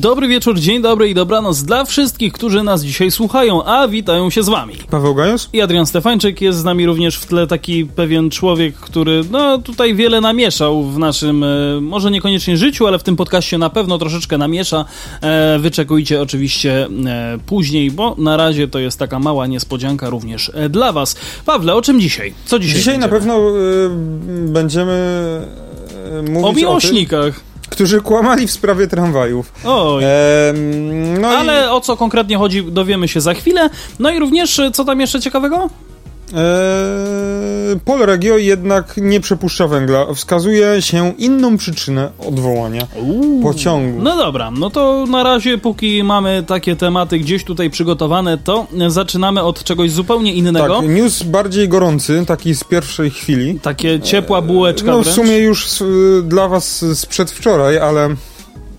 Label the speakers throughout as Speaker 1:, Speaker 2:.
Speaker 1: Dobry wieczór, dzień dobry i dobranoc dla wszystkich, którzy nas dzisiaj słuchają, a witają się z wami.
Speaker 2: Paweł Gajos?
Speaker 1: I Adrian Stefańczyk, jest z nami również w tle taki pewien człowiek, który no tutaj wiele namieszał w naszym, e, może niekoniecznie życiu, ale w tym podcaście na pewno troszeczkę namiesza. E, wyczekujcie oczywiście e, później, bo na razie to jest taka mała niespodzianka również dla was. Pawle, o czym dzisiaj? Co dzisiaj
Speaker 2: Dzisiaj na
Speaker 1: będziemy?
Speaker 2: pewno y, będziemy mówić
Speaker 1: O
Speaker 2: o, tym,
Speaker 1: miłośnikach.
Speaker 2: Którzy kłamali w sprawie tramwajów.
Speaker 1: Oj.
Speaker 2: No
Speaker 1: Ale o co konkretnie chodzi, dowiemy się za chwilę. No i również, e, co tam jeszcze ciekawego?
Speaker 2: I e, Polregio jednak nie przepuszcza węgla. Wskazuje się inną przyczynę odwołania pociągu.
Speaker 1: No dobra, no to na razie, póki mamy takie tematy gdzieś tutaj przygotowane, to zaczynamy od czegoś zupełnie innego.
Speaker 2: tak, news bardziej gorący, taki z pierwszej chwili.
Speaker 1: Takie ciepła bułeczka
Speaker 2: No w sumie już s- dla was z przedwczoraj, ale...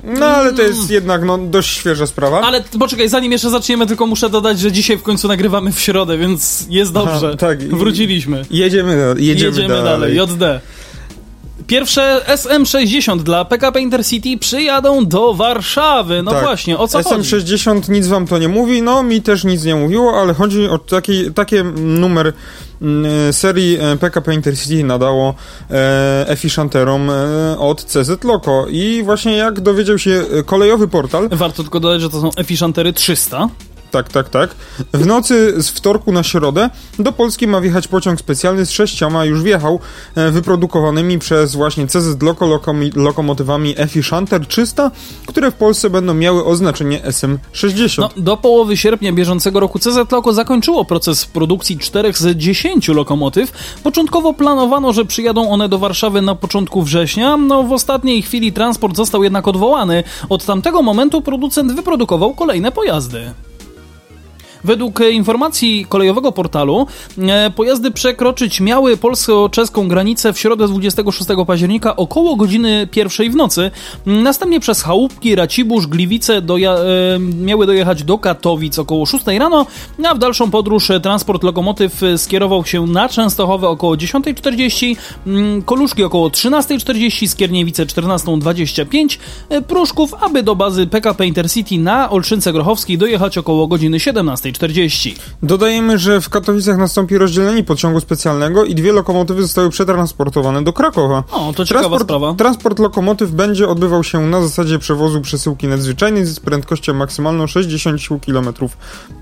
Speaker 2: No ale to jest jednak no, dość świeża sprawa.
Speaker 1: Ale poczekaj, zanim jeszcze zaczniemy, tylko muszę dodać, że dzisiaj w końcu nagrywamy w środę, więc jest dobrze.
Speaker 2: Aha, tak.
Speaker 1: Wróciliśmy.
Speaker 2: Jedziemy, jedziemy,
Speaker 1: Jedziemy dalej. JD. Pierwsze SM60 dla PKP Intercity przyjadą do Warszawy. No
Speaker 2: Tak.
Speaker 1: właśnie, o co chodzi?
Speaker 2: SM60 nic wam to nie mówi, no mi też nic nie mówiło, ale chodzi o taki, takie numer mm, serii e, PKP Intercity nadało e, e, od CZ Loco i właśnie jak dowiedział się kolejowy portal,
Speaker 1: Warto tylko dodać, że to są Effichantery 300.
Speaker 2: tak, tak, tak, w nocy z wtorku na środę do Polski ma wjechać pociąg specjalny z sześcioma, już wjechał, e, wyprodukowanymi przez właśnie CZ lokomi, lokomotywami Effichanter 300, które w Polsce będą miały oznaczenie SM60.
Speaker 1: No, do połowy sierpnia bieżącego roku CZ Loco zakończyło proces produkcji czterech z 10 lokomotyw. Początkowo planowano, że przyjadą one do Warszawy na początku września. No, w ostatniej chwili transport został jednak odwołany. Od tamtego momentu producent wyprodukował kolejne pojazdy. Według informacji kolejowego portalu e, pojazdy przekroczyć miały polsko-czeską granicę w środę 26 października około godziny pierwszej w nocy. Następnie przez Chałupki, Racibórz, Gliwice doja- e, miały dojechać do Katowic około 6 rano, a w dalszą podróż e, transport lokomotyw skierował się na Częstochowę około 10.40, mm, Koluszki około 13.40, Skierniewice 14.25, e, Pruszków, aby do bazy PKP Intercity na Olszynce Grochowskiej dojechać około godziny 17.40.
Speaker 2: Dodajemy, że w Katowicach nastąpi rozdzielenie pociągu specjalnego i dwie lokomotywy zostały przetransportowane do Krakowa.
Speaker 1: O, to ciekawa sprawa.
Speaker 2: transport lokomotyw będzie odbywał się na zasadzie przewozu przesyłki nadzwyczajnej z prędkością maksymalną 60 km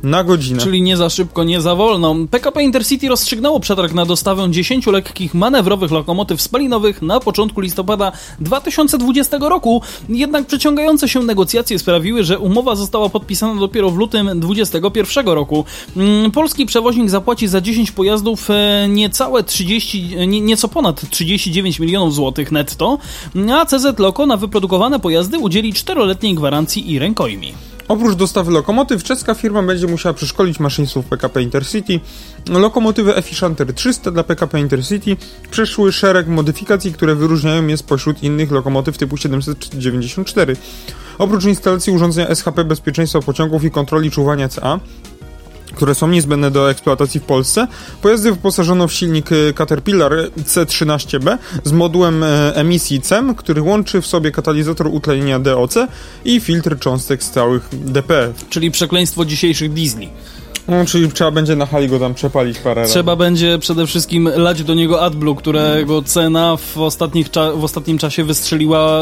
Speaker 2: na godzinę.
Speaker 1: Czyli nie za szybko, nie za wolno. PKP Intercity rozstrzygnęło przetarg na dostawę 10 lekkich manewrowych lokomotyw spalinowych na początku listopada 2020 roku. Jednak przeciągające się negocjacje sprawiły, że umowa została podpisana dopiero w lutym 2021 roku. Mm, Polski przewoźnik zapłaci za 10 pojazdów e, niecałe 30, e, nie, nieco ponad 39 milionów złotych netto, a CZ Loco na wyprodukowane pojazdy udzieli 4-letniej gwarancji i rękojmi.
Speaker 2: Oprócz dostawy lokomotyw, czeska firma będzie musiała przeszkolić maszynistów PKP Intercity. Lokomotywy Effichanter 300 dla PKP Intercity przeszły szereg modyfikacji, które wyróżniają je spośród innych lokomotyw typu 794. Oprócz instalacji urządzenia SHP bezpieczeństwa pociągów i kontroli czuwania CA, które są niezbędne do eksploatacji w Polsce. Pojazdy wyposażono w silnik e, Caterpillar C13B z modułem e, emisji CEM, który łączy w sobie katalizator utlenienia DOC i filtr cząstek stałych DPF.
Speaker 1: Czyli przekleństwo dzisiejszych diesli.
Speaker 2: No, czyli trzeba będzie na hali go tam przepalić parę razy.
Speaker 1: Trzeba będzie przede wszystkim lać do niego AdBlue, którego cena w, ostatnich w ostatnim czasie wystrzeliła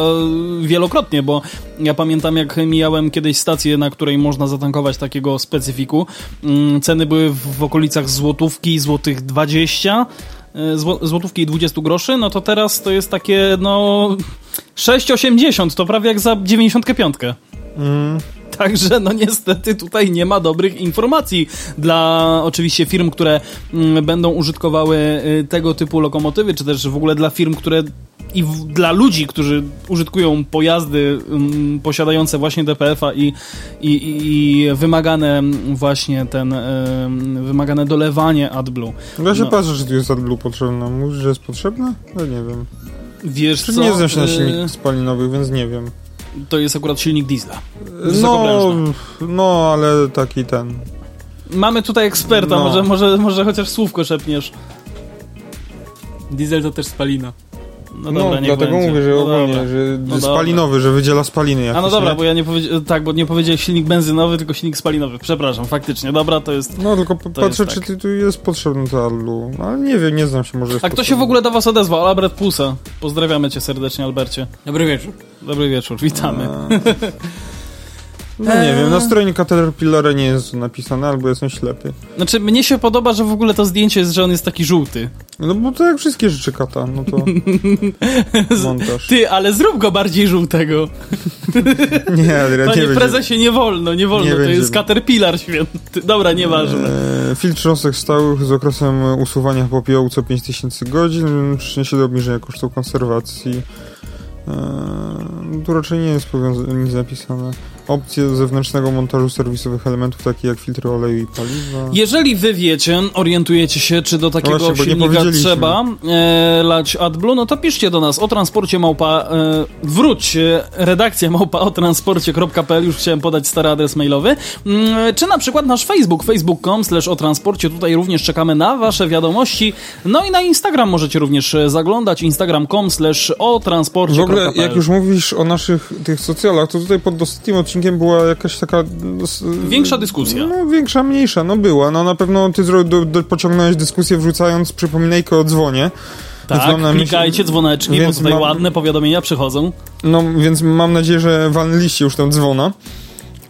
Speaker 1: wielokrotnie, bo ja pamiętam jak mijałem kiedyś stację, na której można zatankować takiego specyfiku. Mm, Ceny były w, okolicach złotówki, złotych 20 e, zło, złotówki i 20 groszy, no to teraz to jest takie no 6,80, to prawie jak za 95. Także no niestety tutaj nie ma dobrych informacji dla oczywiście firm, które mm, będą użytkowały y, tego typu lokomotywy, czy też w ogóle dla firm, które i w, dla ludzi, którzy użytkują pojazdy mm, posiadające właśnie DPF-a i, i, i, wymagane właśnie ten ym, wymagane dolewanie AdBlue.
Speaker 2: Ja się
Speaker 1: No.
Speaker 2: patrzę, że tu jest AdBlue potrzebne. Mówisz, że jest potrzebne? No nie wiem.
Speaker 1: Wiesz
Speaker 2: Czy
Speaker 1: co?
Speaker 2: nie znam się na
Speaker 1: y,
Speaker 2: silnikach spalinowych, więc nie wiem.
Speaker 1: To jest akurat silnik diesla.
Speaker 2: No, no, ale taki ten.
Speaker 1: Mamy tutaj eksperta,
Speaker 2: No.
Speaker 1: może, może, może chociaż słówko szepniesz. Diesel to też spalina. No
Speaker 2: No,
Speaker 1: dobra, niech
Speaker 2: dlatego
Speaker 1: będzie.
Speaker 2: mówię, że
Speaker 1: no
Speaker 2: ogólnie,
Speaker 1: dobra.
Speaker 2: że
Speaker 1: No
Speaker 2: spalinowy, że wydziela spaliny jakieś,
Speaker 1: A no dobra,
Speaker 2: nie?
Speaker 1: bo ja nie powiedziałem, tak, bo nie powiedziałem silnik benzynowy, tylko silnik spalinowy. Przepraszam, faktycznie, dobra, to jest...
Speaker 2: No, tylko patrzę,
Speaker 1: jest
Speaker 2: czy
Speaker 1: tak.
Speaker 2: ty, tu jest potrzebny to Allu. Ale nie wiem, nie znam się, może jest
Speaker 1: A kto się w ogóle do was odezwał? Albert Pusa. Pozdrawiamy cię serdecznie, Albercie. Dobry wieczór. Dobry wieczór, witamy.
Speaker 2: No nie wiem,
Speaker 1: Eee.
Speaker 2: na stronie Caterpillara nie jest napisane, albo jestem ślepy.
Speaker 1: Znaczy, mnie się podoba, że w ogóle to zdjęcie jest, że on jest taki żółty.
Speaker 2: No bo to jak wszystkie rzeczy kata, no to montaż.
Speaker 1: Ty, ale zrób go bardziej żółtego.
Speaker 2: Nie, ale nie
Speaker 1: Panie
Speaker 2: będzie.
Speaker 1: prezesie, nie wolno, nie wolno,
Speaker 2: Nie
Speaker 1: to
Speaker 2: będzie.
Speaker 1: jest Caterpillar święty. Dobra, nieważne.
Speaker 2: E, filtr cząstek stałych z okresem usuwania popiołu co 5000 godzin przyczynia się do obniżenia kosztów konserwacji. E, tu raczej nie jest powiąza- nic napisane. Opcje zewnętrznego montażu serwisowych elementów, takie jak filtry oleju i paliwa.
Speaker 1: Jeżeli wy wiecie, orientujecie się, czy do takiego
Speaker 2: Właśnie, bo nie
Speaker 1: silnika trzeba e, lać AdBlue, no to piszcie do nas o transporcie małpa, e, wróć, e, redakcja małpa o transporcie.pl, już chciałem podać stary adres mailowy, mm, czy na przykład nasz Facebook, facebook.com slash o transporcie, tutaj również czekamy na wasze wiadomości, no i na Instagram możecie również e, zaglądać, instagram.com slash o
Speaker 2: W
Speaker 1: transporcie.pl.
Speaker 2: ogóle, jak już mówisz o naszych tych socjalach, to tutaj pod ostatnim odcinkiem była jakaś taka...
Speaker 1: Większa dyskusja.
Speaker 2: No, większa, mniejsza, no była. No na pewno ty zro- do, do, pociągnąłeś dyskusję wrzucając przypominajkę o dzwonie.
Speaker 1: Tak, klikajcie dzwoneczki, bo tutaj
Speaker 2: mam-
Speaker 1: ładne powiadomienia przychodzą.
Speaker 2: No, więc mam nadzieję, że walnęliście już tę dzwona.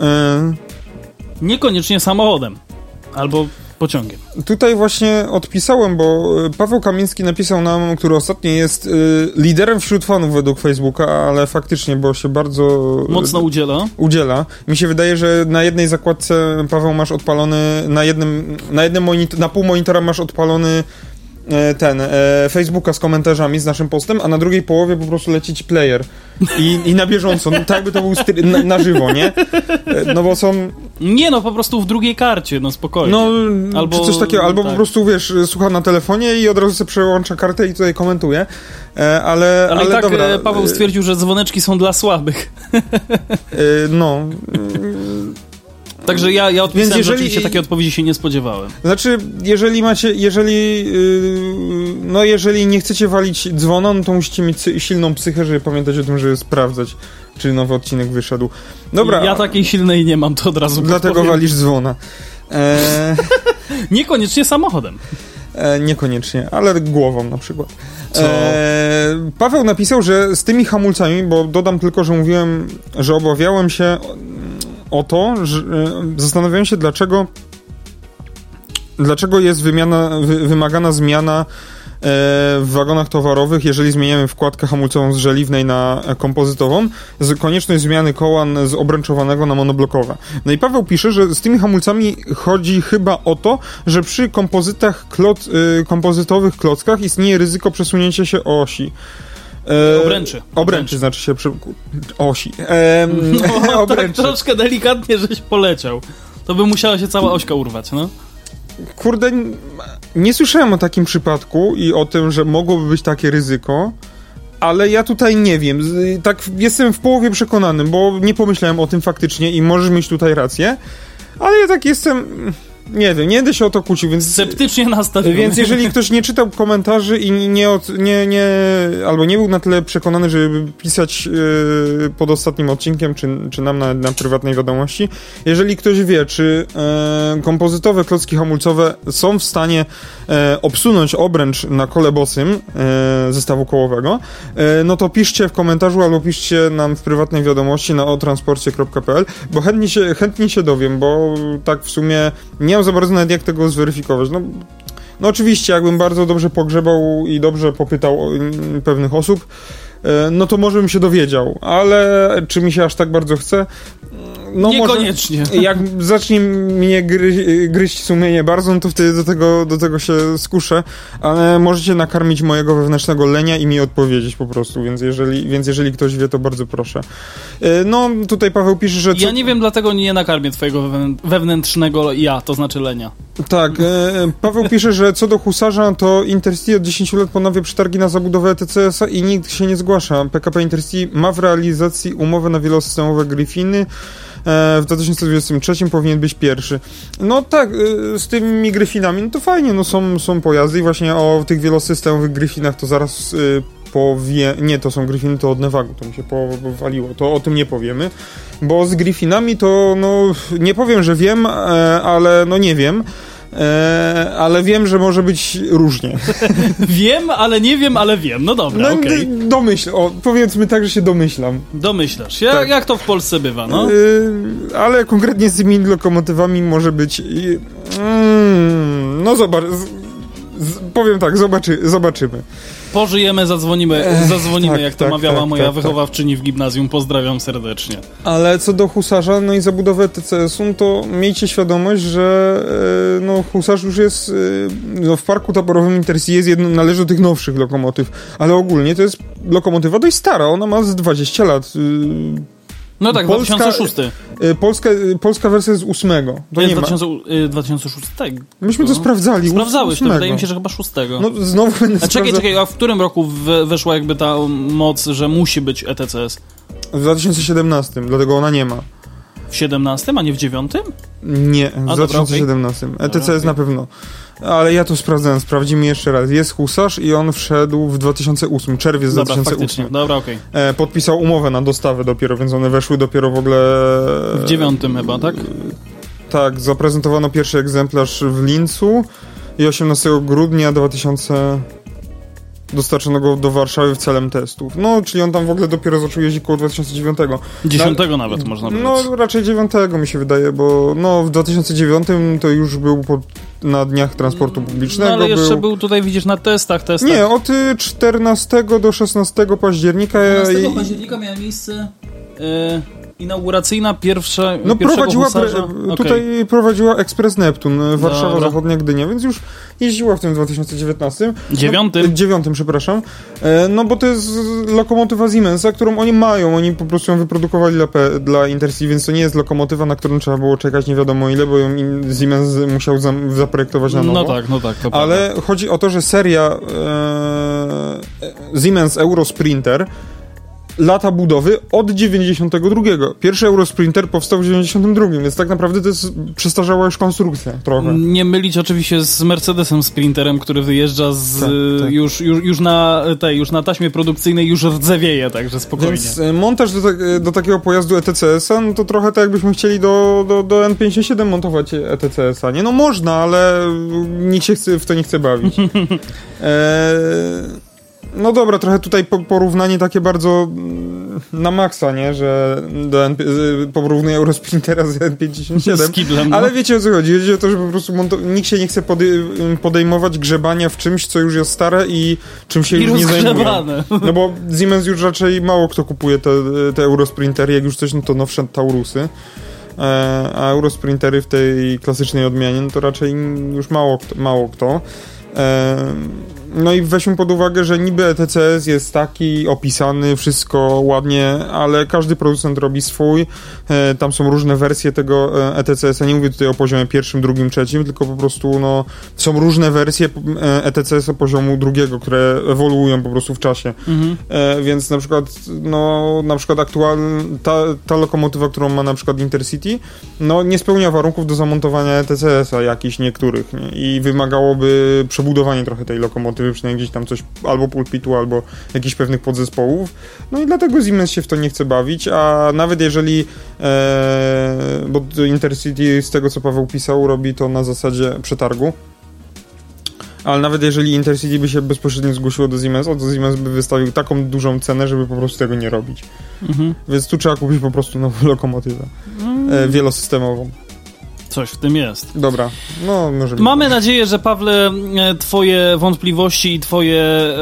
Speaker 2: E,
Speaker 1: Niekoniecznie samochodem. Albo pociągiem.
Speaker 2: Tutaj właśnie odpisałem, bo e, Paweł Kamiński napisał nam, który ostatnio jest e, liderem wśród fanów według Facebooka, ale faktycznie, bo się bardzo e,
Speaker 1: Mocno udziela.
Speaker 2: udziela. Mi się wydaje, że na jednej zakładce Paweł masz odpalony, na jednym, na jednym monitor, na pół monitora masz odpalony ten, e, Facebooka z komentarzami z naszym postem, a na drugiej połowie po prostu leci ci player. I, i na bieżąco, no, tak jakby to był stry- na, na żywo, nie? E, No bo są,
Speaker 1: Nie no, po prostu w drugiej karcie, no spokojnie.
Speaker 2: no,
Speaker 1: Albo-
Speaker 2: czy coś takiego, albo
Speaker 1: tak.
Speaker 2: po prostu, wiesz, słucha na telefonie i od razu sobie przełącza kartę i tutaj komentuje, e, ale,
Speaker 1: ale,
Speaker 2: ale,
Speaker 1: tak
Speaker 2: dobra.
Speaker 1: e, Paweł
Speaker 2: e,
Speaker 1: stwierdził, że dzwoneczki są dla słabych.
Speaker 2: e, no,
Speaker 1: Także ja, ja odpisałem,
Speaker 2: Więc
Speaker 1: że
Speaker 2: jeżeli-
Speaker 1: oczywiście takiej odpowiedzi się nie spodziewałem.
Speaker 2: Znaczy, jeżeli macie, jeżeli, yy, no jeżeli nie chcecie walić dzwona, no to musicie mieć silną psychę, żeby pamiętać o tym, żeby sprawdzać, czy nowy odcinek wyszedł. Dobra,
Speaker 1: Ja takiej silnej nie mam, to od razu
Speaker 2: dlatego
Speaker 1: podpowiem.
Speaker 2: walisz dzwona. E,
Speaker 1: Niekoniecznie samochodem.
Speaker 2: e, niekoniecznie, ale głową na przykład.
Speaker 1: Co?
Speaker 2: E, Paweł napisał, że z tymi hamulcami, bo dodam tylko, że mówiłem, że obawiałem się o to, że e, zastanawiałem się, dlaczego dlaczego jest wymiana, wy, wymagana zmiana e, w wagonach towarowych, jeżeli zmieniamy wkładkę hamulcową z żeliwnej na e, kompozytową, z konieczność zmiany koła z obręczowanego na monoblokowe. No i Paweł pisze, że z tymi hamulcami chodzi chyba o to, że przy kompozytach kloc, y, kompozytowych klockach istnieje ryzyko przesunięcia się osi. E,
Speaker 1: Obręczy.
Speaker 2: Obręczy, znaczy się przy, osi. E,
Speaker 1: No, tak
Speaker 2: obręczy.
Speaker 1: troszkę delikatnie, żeś poleciał. To by musiała się cała ośka urwać, no.
Speaker 2: Kurde, nie słyszałem o takim przypadku i o tym, że mogłoby być takie ryzyko, ale ja tutaj nie wiem. Tak jestem w połowie przekonany, bo nie pomyślałem o tym faktycznie i możesz mieć tutaj rację, ale ja tak jestem. Nie wiem, nie będę się o to kłócił, więc.
Speaker 1: Sceptycznie nastawiony.
Speaker 2: Więc jeżeli ktoś nie czytał komentarzy i nie, od, nie, nie albo nie był na tyle przekonany, żeby pisać yy, pod ostatnim odcinkiem, czy, czy nam na, na prywatnej wiadomości, jeżeli ktoś wie, czy yy, kompozytowe klocki hamulcowe są w stanie yy, obsunąć obręcz na kole bosym yy, zestawu kołowego, yy, no to piszcie w komentarzu albo piszcie nam w prywatnej wiadomości na otransporcie.pl, bo chętnie się, chętnie się dowiem, bo tak w sumie nie mam za bardzo nawet jak tego zweryfikować. No, no oczywiście, jakbym bardzo dobrze pogrzebał i dobrze popytał mm, pewnych osób, e, no to może bym się dowiedział, ale czy mi się aż tak bardzo chce? No
Speaker 1: Niekoniecznie.
Speaker 2: Może, jak zacznie mnie gry, gryźć sumienie bardzo, no to wtedy do tego, do tego się skuszę, ale możecie nakarmić mojego wewnętrznego lenia i mi odpowiedzieć po prostu, więc jeżeli, więc jeżeli ktoś wie, to bardzo proszę. E, no, tutaj Paweł pisze, że... Co...
Speaker 1: Ja nie wiem, dlatego nie nakarmię twojego wewnętrznego ja, to znaczy lenia.
Speaker 2: Tak, e, Paweł pisze, że co do Husarza, to Intercity od 10 lat ponawia przetargi na zabudowę TCS-a i nikt się nie zgłasza. PKP Intercity ma w realizacji umowę na wielosystemowe Griffiny. E, w 2023 powinien być pierwszy. No tak, e, z tymi Griffinami, no to fajnie, no są, są pojazdy i właśnie o tych wielosystemowych Griffinach to zaraz e, powie... Nie, to są Griffiny, to od Nevagu, to mi się powaliło, to o tym nie powiemy, bo z Griffinami to, no, nie powiem, że wiem, ale no nie wiem, E, ale wiem, że może być różnie.
Speaker 1: wiem, ale nie wiem, ale wiem. No dobra, no. Okay.
Speaker 2: Domyśl, o, powiedzmy tak, że się domyślam.
Speaker 1: Domyślasz. Ja, tak. Jak to w Polsce bywa, no?
Speaker 2: E, ale konkretnie z tymi lokomotywami może być... Mm, no zobacz... Z, z, powiem tak, zobaczy, zobaczymy.
Speaker 1: Pożyjemy, zadzwonimy, zadzwonimy tak, jak to tak, mawiała tak, moja tak, tak. wychowawczyni w gimnazjum. Pozdrawiam serdecznie.
Speaker 2: Ale co do husarza, no i zabudowę TCS-u, no to miejcie świadomość, że e, no, husarz już jest e, no, w parku taborowym Intercity jest jedno, należy do tych nowszych lokomotyw, ale ogólnie to jest lokomotywa dość stara, ona ma z 20 lat. Y,
Speaker 1: no tak, Polska, 2006.
Speaker 2: Y, polska, y, polska wersja z 8. To nie, nie
Speaker 1: 2000, ma. 2006.
Speaker 2: Myśmy to sprawdzali.
Speaker 1: Sprawdzałeś, to wydaje mi się, że chyba 6.
Speaker 2: No znowu będę
Speaker 1: A czekaj, czekaj, a w którym roku weszła jakby ta moc, że musi być ETCS?
Speaker 2: W 2017, dlatego ona nie ma.
Speaker 1: W 17, a nie w 9?
Speaker 2: Nie, w a, 2017. Dobra, okay. ETCS dobra, okay. na pewno. Ale ja to sprawdzałem, sprawdzimy jeszcze raz. Jest husarz i on wszedł w 2008, czerwiec Dobra, 2008. Faktycznie.
Speaker 1: Dobra, okej.
Speaker 2: Okay. E, podpisał umowę na dostawę dopiero, więc one weszły dopiero w ogóle...
Speaker 1: W dziewiątym chyba, tak?
Speaker 2: Tak, zaprezentowano pierwszy egzemplarz w Lincu i 18 grudnia 2000 dostarczono go do Warszawy w celem testów. No, czyli on tam w ogóle dopiero zaczął jeździć koło 2009.
Speaker 1: 10 no, nawet można
Speaker 2: powiedzieć. No, raczej 9 mi się wydaje, bo no, w 2009 to już był na dniach transportu publicznego. No,
Speaker 1: ale jeszcze był... był tutaj, widzisz, na testach, testach.
Speaker 2: Nie, od 14 do 16 października.
Speaker 1: 14 października miało miejsce... Yy inauguracyjna pierwsza.
Speaker 2: No prowadziła, pre, tutaj okay. prowadziła Ekspres Neptun, e, Warszawa Dobra. Zachodnia Gdynia, więc już jeździła w tym 2019.
Speaker 1: Dziewiątym?
Speaker 2: No, dziewiątym, przepraszam. E, no bo to jest lokomotywa Siemensa, którą oni mają. Oni po prostu ją wyprodukowali dla, dla Intercity, więc to nie jest lokomotywa, na którą trzeba było czekać nie wiadomo ile, bo ją Siemens musiał zaprojektować na nowo.
Speaker 1: No tak, no tak.
Speaker 2: Ale prawda. chodzi o to, że seria e, Siemens Euro Sprinter lata budowy od 92. Pierwszy Eurosprinter powstał w 92, więc tak naprawdę to jest przestarzała już konstrukcja trochę.
Speaker 1: Nie mylić oczywiście z Mercedesem Sprinterem, który wyjeżdża z, tak, tak. Już, już, już, na tej, już na taśmie produkcyjnej już rdzewieje, także spokojnie.
Speaker 2: Więc e, montaż do, do takiego pojazdu ETCS-a, no to trochę tak jakbyśmy chcieli do, do, do N57 montować ETCS-a. Nie, no można, ale nikt się w to nie chce bawić. eee... No dobra, trochę tutaj porównanie takie bardzo mm, na maksa, nie? Że do NP porównuję Eurosprintera z N57. Z kiblem, no. Ale wiecie o co chodzi? Chodzi o to, że po prostu nikt się nie chce podejmować grzebania w czymś, co już jest stare i czym się I już nie zajmuje. No bo Siemens już raczej mało kto kupuje te, te Eurosprintery, jak już coś, no to nowsze Taurusy. E, a Eurosprintery w tej klasycznej odmianie, no to raczej już mało, mało kto. E, no i weźmy pod uwagę, że niby ETCS jest taki opisany, wszystko ładnie, ale każdy producent robi swój. E, tam są różne wersje tego ETCS-a. Nie mówię tutaj o poziomie pierwszym, drugim, trzecim, tylko po prostu no, są różne wersje ETCS-a poziomu drugiego, które ewoluują po prostu w czasie. Mhm. E, więc na przykład, no, na przykład aktualna ta, ta lokomotywa, którą ma na przykład Intercity, no, nie spełnia warunków do zamontowania ETCS-a jakichś niektórych nie? i wymagałoby przebudowania trochę tej lokomotywy przynajmniej gdzieś tam coś albo pulpitu, albo jakichś pewnych podzespołów. No i dlatego Siemens się w to nie chce bawić, a nawet jeżeli e, bo Intercity z tego co Paweł pisał robi to na zasadzie przetargu, ale nawet jeżeli Intercity by się bezpośrednio zgłosiło do Siemensa, to Siemens by wystawił taką dużą cenę, żeby po prostu tego nie robić. Mhm. Więc tu trzeba kupić po prostu nową lokomotywę mm. e, wielosystemową.
Speaker 1: Coś w tym jest.
Speaker 2: Dobra, no może.
Speaker 1: Mamy nadzieję, że Pawle, e, twoje wątpliwości i twoje, e,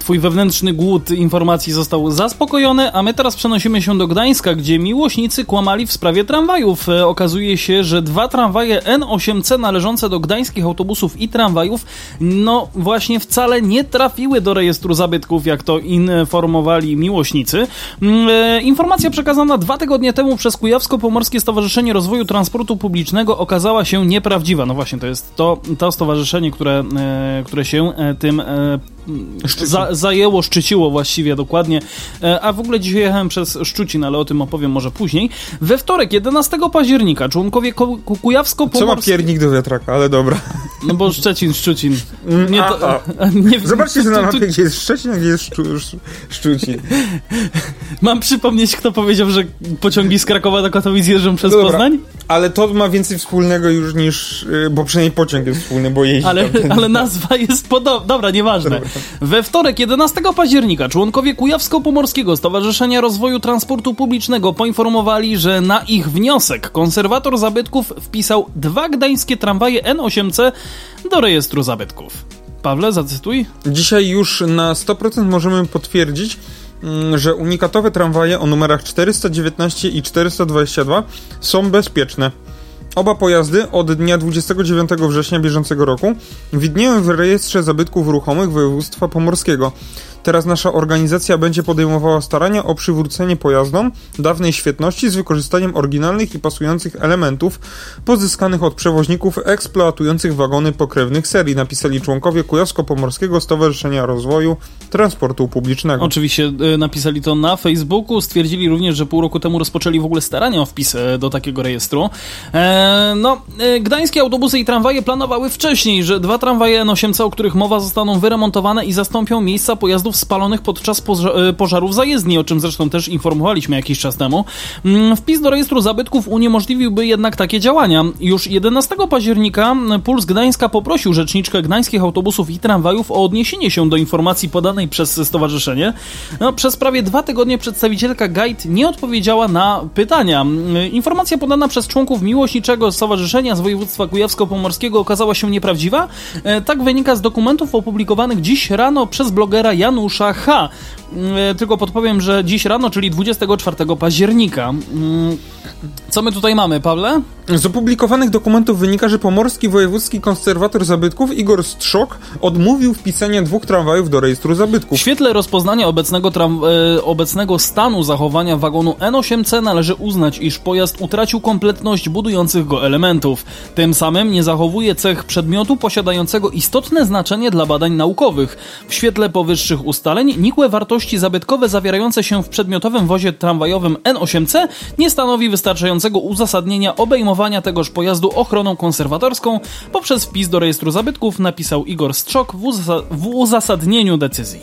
Speaker 1: twój wewnętrzny głód informacji został zaspokojony, a my teraz przenosimy się do Gdańska, gdzie miłośnicy kłamali w sprawie tramwajów. E, okazuje się, że dwa tramwaje N8C należące do gdańskich autobusów i tramwajów, no właśnie wcale nie trafiły do rejestru zabytków, jak to informowali miłośnicy. Mm, e, informacja przekazana dwa tygodnie temu przez Kujawsko-Pomorskie Stowarzyszenie Rozwoju Transportu Publicznego okazała się nieprawdziwa. No właśnie, to jest to, to stowarzyszenie, które, e, które się tym e, za, zajęło, szczyciło właściwie dokładnie. E, a w ogóle dzisiaj jechałem przez Szczucin, ale o tym opowiem może później. We wtorek, 11 października, członkowie Ku- Ku- Kujawsko-Pomorskie...
Speaker 2: Co ma piernik do wiatraka, ale dobra.
Speaker 1: No bo Szczecin, Szczucin.
Speaker 2: Nie to, a, a.
Speaker 1: Nie,
Speaker 2: Zobaczcie
Speaker 1: tu-
Speaker 2: na
Speaker 1: tu-
Speaker 2: mapie, gdzie jest Szczecin, a gdzie jest Szczu, Szcz- Szczucin.
Speaker 1: Mam przypomnieć, kto powiedział, że pociągi z Krakowa do Katowic jeżdżą przez
Speaker 2: Dobra,
Speaker 1: Poznań?
Speaker 2: Ale to ma więcej wspólnego już niż, y, bo przynajmniej pociąg jest wspólny, bo jeździ
Speaker 1: Ale, ale nazwa jest podobna. Dobra, nieważne.
Speaker 2: Dobra.
Speaker 1: We wtorek, 11 października, członkowie Kujawsko-Pomorskiego Stowarzyszenia Rozwoju Transportu Publicznego poinformowali, że na ich wniosek konserwator zabytków wpisał dwa gdańskie tramwaje N8C do rejestru zabytków. Pawle, zacytuj.
Speaker 2: Dzisiaj już na 100% możemy potwierdzić, mm, że unikatowe tramwaje o numerach 419 i 422 są bezpieczne. Oba pojazdy od dnia 29 września bieżącego roku widnieją w rejestrze zabytków ruchomych województwa pomorskiego. Teraz nasza organizacja będzie podejmowała starania o przywrócenie pojazdom dawnej świetności z wykorzystaniem oryginalnych i pasujących elementów pozyskanych od przewoźników eksploatujących wagony pokrewnych serii, napisali członkowie Kujawsko-Pomorskiego Stowarzyszenia Rozwoju Transportu Publicznego.
Speaker 1: Oczywiście e, napisali to na Facebooku. Stwierdzili również, że pół roku temu rozpoczęli w ogóle starania o wpis e, do takiego rejestru. E, no, e, gdańskie autobusy i tramwaje planowały wcześniej, że dwa tramwaje N8C, o których mowa, zostaną wyremontowane i zastąpią miejsca pojazdów spalonych podczas e, pożarów zajezdni, o czym zresztą też informowaliśmy jakiś czas temu. Mm, Wpis do rejestru zabytków uniemożliwiłby jednak takie działania. Już 11 października Puls Gdańska poprosił rzeczniczkę gdańskich autobusów i tramwajów o odniesienie się do informacji podanej przez stowarzyszenie. No, przez prawie dwa tygodnie przedstawicielka Guide nie odpowiedziała na pytania. Mm, Informacja podana przez członków miłośniczego stowarzyszenia z województwa kujawsko-pomorskiego okazała się nieprawdziwa. E, Tak wynika z dokumentów opublikowanych dziś rano przez blogera Janusza H. Mm, Tylko podpowiem, że dziś rano, czyli 24 października. Mm, Co my tutaj mamy, Pawle?
Speaker 2: Z opublikowanych dokumentów wynika, że pomorski wojewódzki konserwator zabytków Igor Strzok odmówił wpisania dwóch tramwajów do rejestru
Speaker 1: W
Speaker 2: zabytków.
Speaker 1: świetle rozpoznania obecnego, e, obecnego stanu zachowania wagonu N8C należy uznać, iż pojazd utracił kompletność budujących go elementów. Tym samym nie zachowuje cech przedmiotu posiadającego istotne znaczenie dla badań naukowych. W świetle powyższych ustaleń nikłe wartości zabytkowe zawierające się w przedmiotowym wozie tramwajowym N8C nie stanowi wystarczającego uzasadnienia obejmowania tegoż pojazdu ochroną konserwatorską poprzez wpis do rejestru zabytków, napisał Igor Strzok w, w uzasadnieniu decyzji.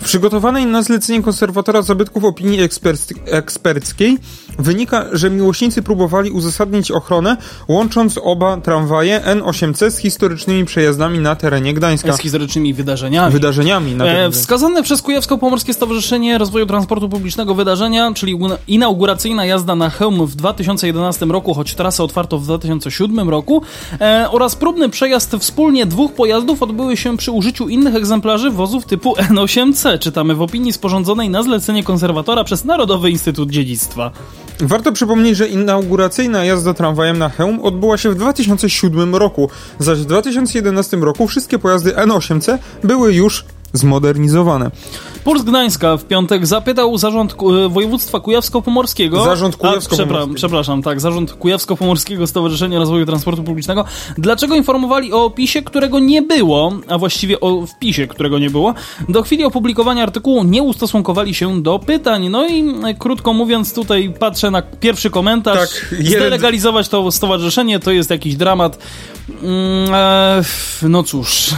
Speaker 2: W przygotowanej na zlecenie konserwatora zabytków opinii eksperc- eksperckiej wynika, że miłośnicy próbowali uzasadnić ochronę, łącząc oba tramwaje N8C z historycznymi przejazdami na terenie Gdańska.
Speaker 1: z historycznymi wydarzeniami.
Speaker 2: Wydarzeniami na
Speaker 1: E, wskazane przez Kujawsko-Pomorskie Stowarzyszenie Rozwoju Transportu Publicznego wydarzenia, czyli ina- inauguracyjna jazda na hełm w 2011 roku, choć trasę otwarto w 2007 roku, e, oraz próbny przejazd wspólnie dwóch pojazdów odbyły się przy użyciu innych egzemplarzy wozów typu N8C, czytamy w opinii sporządzonej na zlecenie konserwatora przez Narodowy Instytut Dziedzictwa.
Speaker 2: Warto przypomnieć, że inauguracyjna jazda tramwajem na hełm odbyła się w 2007 roku, zaś w 2011 roku wszystkie pojazdy N8C były już zmodernizowane.
Speaker 1: Puls Gdańska w piątek zapytał zarząd e, województwa kujawsko-pomorskiego.
Speaker 2: Zarząd Kujawsko-Pomorskiego.
Speaker 1: przepra- Przepraszam, tak, zarząd Kujawsko-Pomorskiego Stowarzyszenia Rozwoju Transportu Publicznego. Dlaczego informowali o opisie, którego nie było, a właściwie o wpisie, którego nie było? Do chwili opublikowania artykułu nie ustosunkowali się do pytań. No i e, krótko mówiąc, tutaj patrzę na pierwszy komentarz.
Speaker 2: Tak, jeden-
Speaker 1: Zdelegalizować to stowarzyszenie to jest jakiś dramat. Mm, e, no cóż.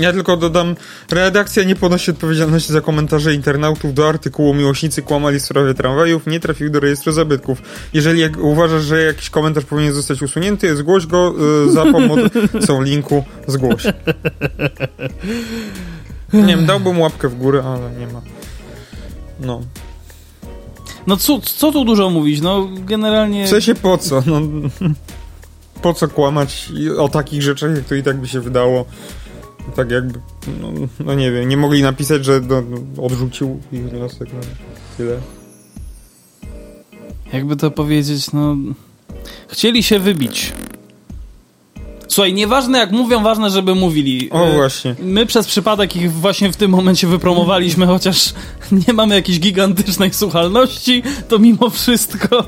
Speaker 2: Ja tylko dodam, redakcja nie ponosi odpowiedzialności za komentarze internautów do artykułu Miłośnicy kłamali w sprawie tramwajów, nie trafił do rejestru zabytków. Jeżeli jak uważasz, że jakiś komentarz powinien zostać usunięty, zgłoś go y, za pomocą linku zgłoś. Nie wiem, dałbym łapkę w górę, ale nie ma. No.
Speaker 1: No co, co tu dużo mówić, no generalnie...
Speaker 2: W sensie po co? No, po co kłamać o takich rzeczach, jak to i tak by się wydało. Tak jakby, no, no nie wiem, nie mogli napisać, że no, odrzucił ich wniosek, no tyle.
Speaker 1: Jakby to powiedzieć, no... Chcieli się wybić. Słuchaj, nieważne jak mówią, ważne, żeby mówili.
Speaker 2: O,
Speaker 1: E,
Speaker 2: właśnie.
Speaker 1: My przez przypadek ich właśnie w tym momencie wypromowaliśmy, chociaż nie mamy jakiejś gigantycznej słuchalności, to mimo wszystko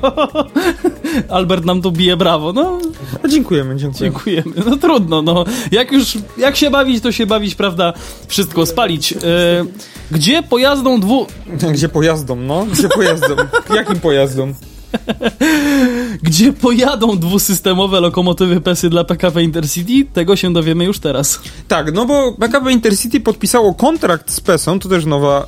Speaker 1: Albert nam tu bije brawo. No,
Speaker 2: A dziękujemy, dziękujemy.
Speaker 1: dziękujemy. No trudno, no. Jak już, jak się bawić, to się bawić, prawda? Wszystko spalić. E, gdzie pojazdom dwu...
Speaker 2: Gdzie pojazdom, no? Gdzie pojazdom? Jakim pojazdom?
Speaker 1: Gdzie pojadą dwusystemowe lokomotywy PESY dla PKP Intercity? Tego się dowiemy już teraz.
Speaker 2: Tak, no bo PKP Intercity podpisało kontrakt z PESą, to też nowa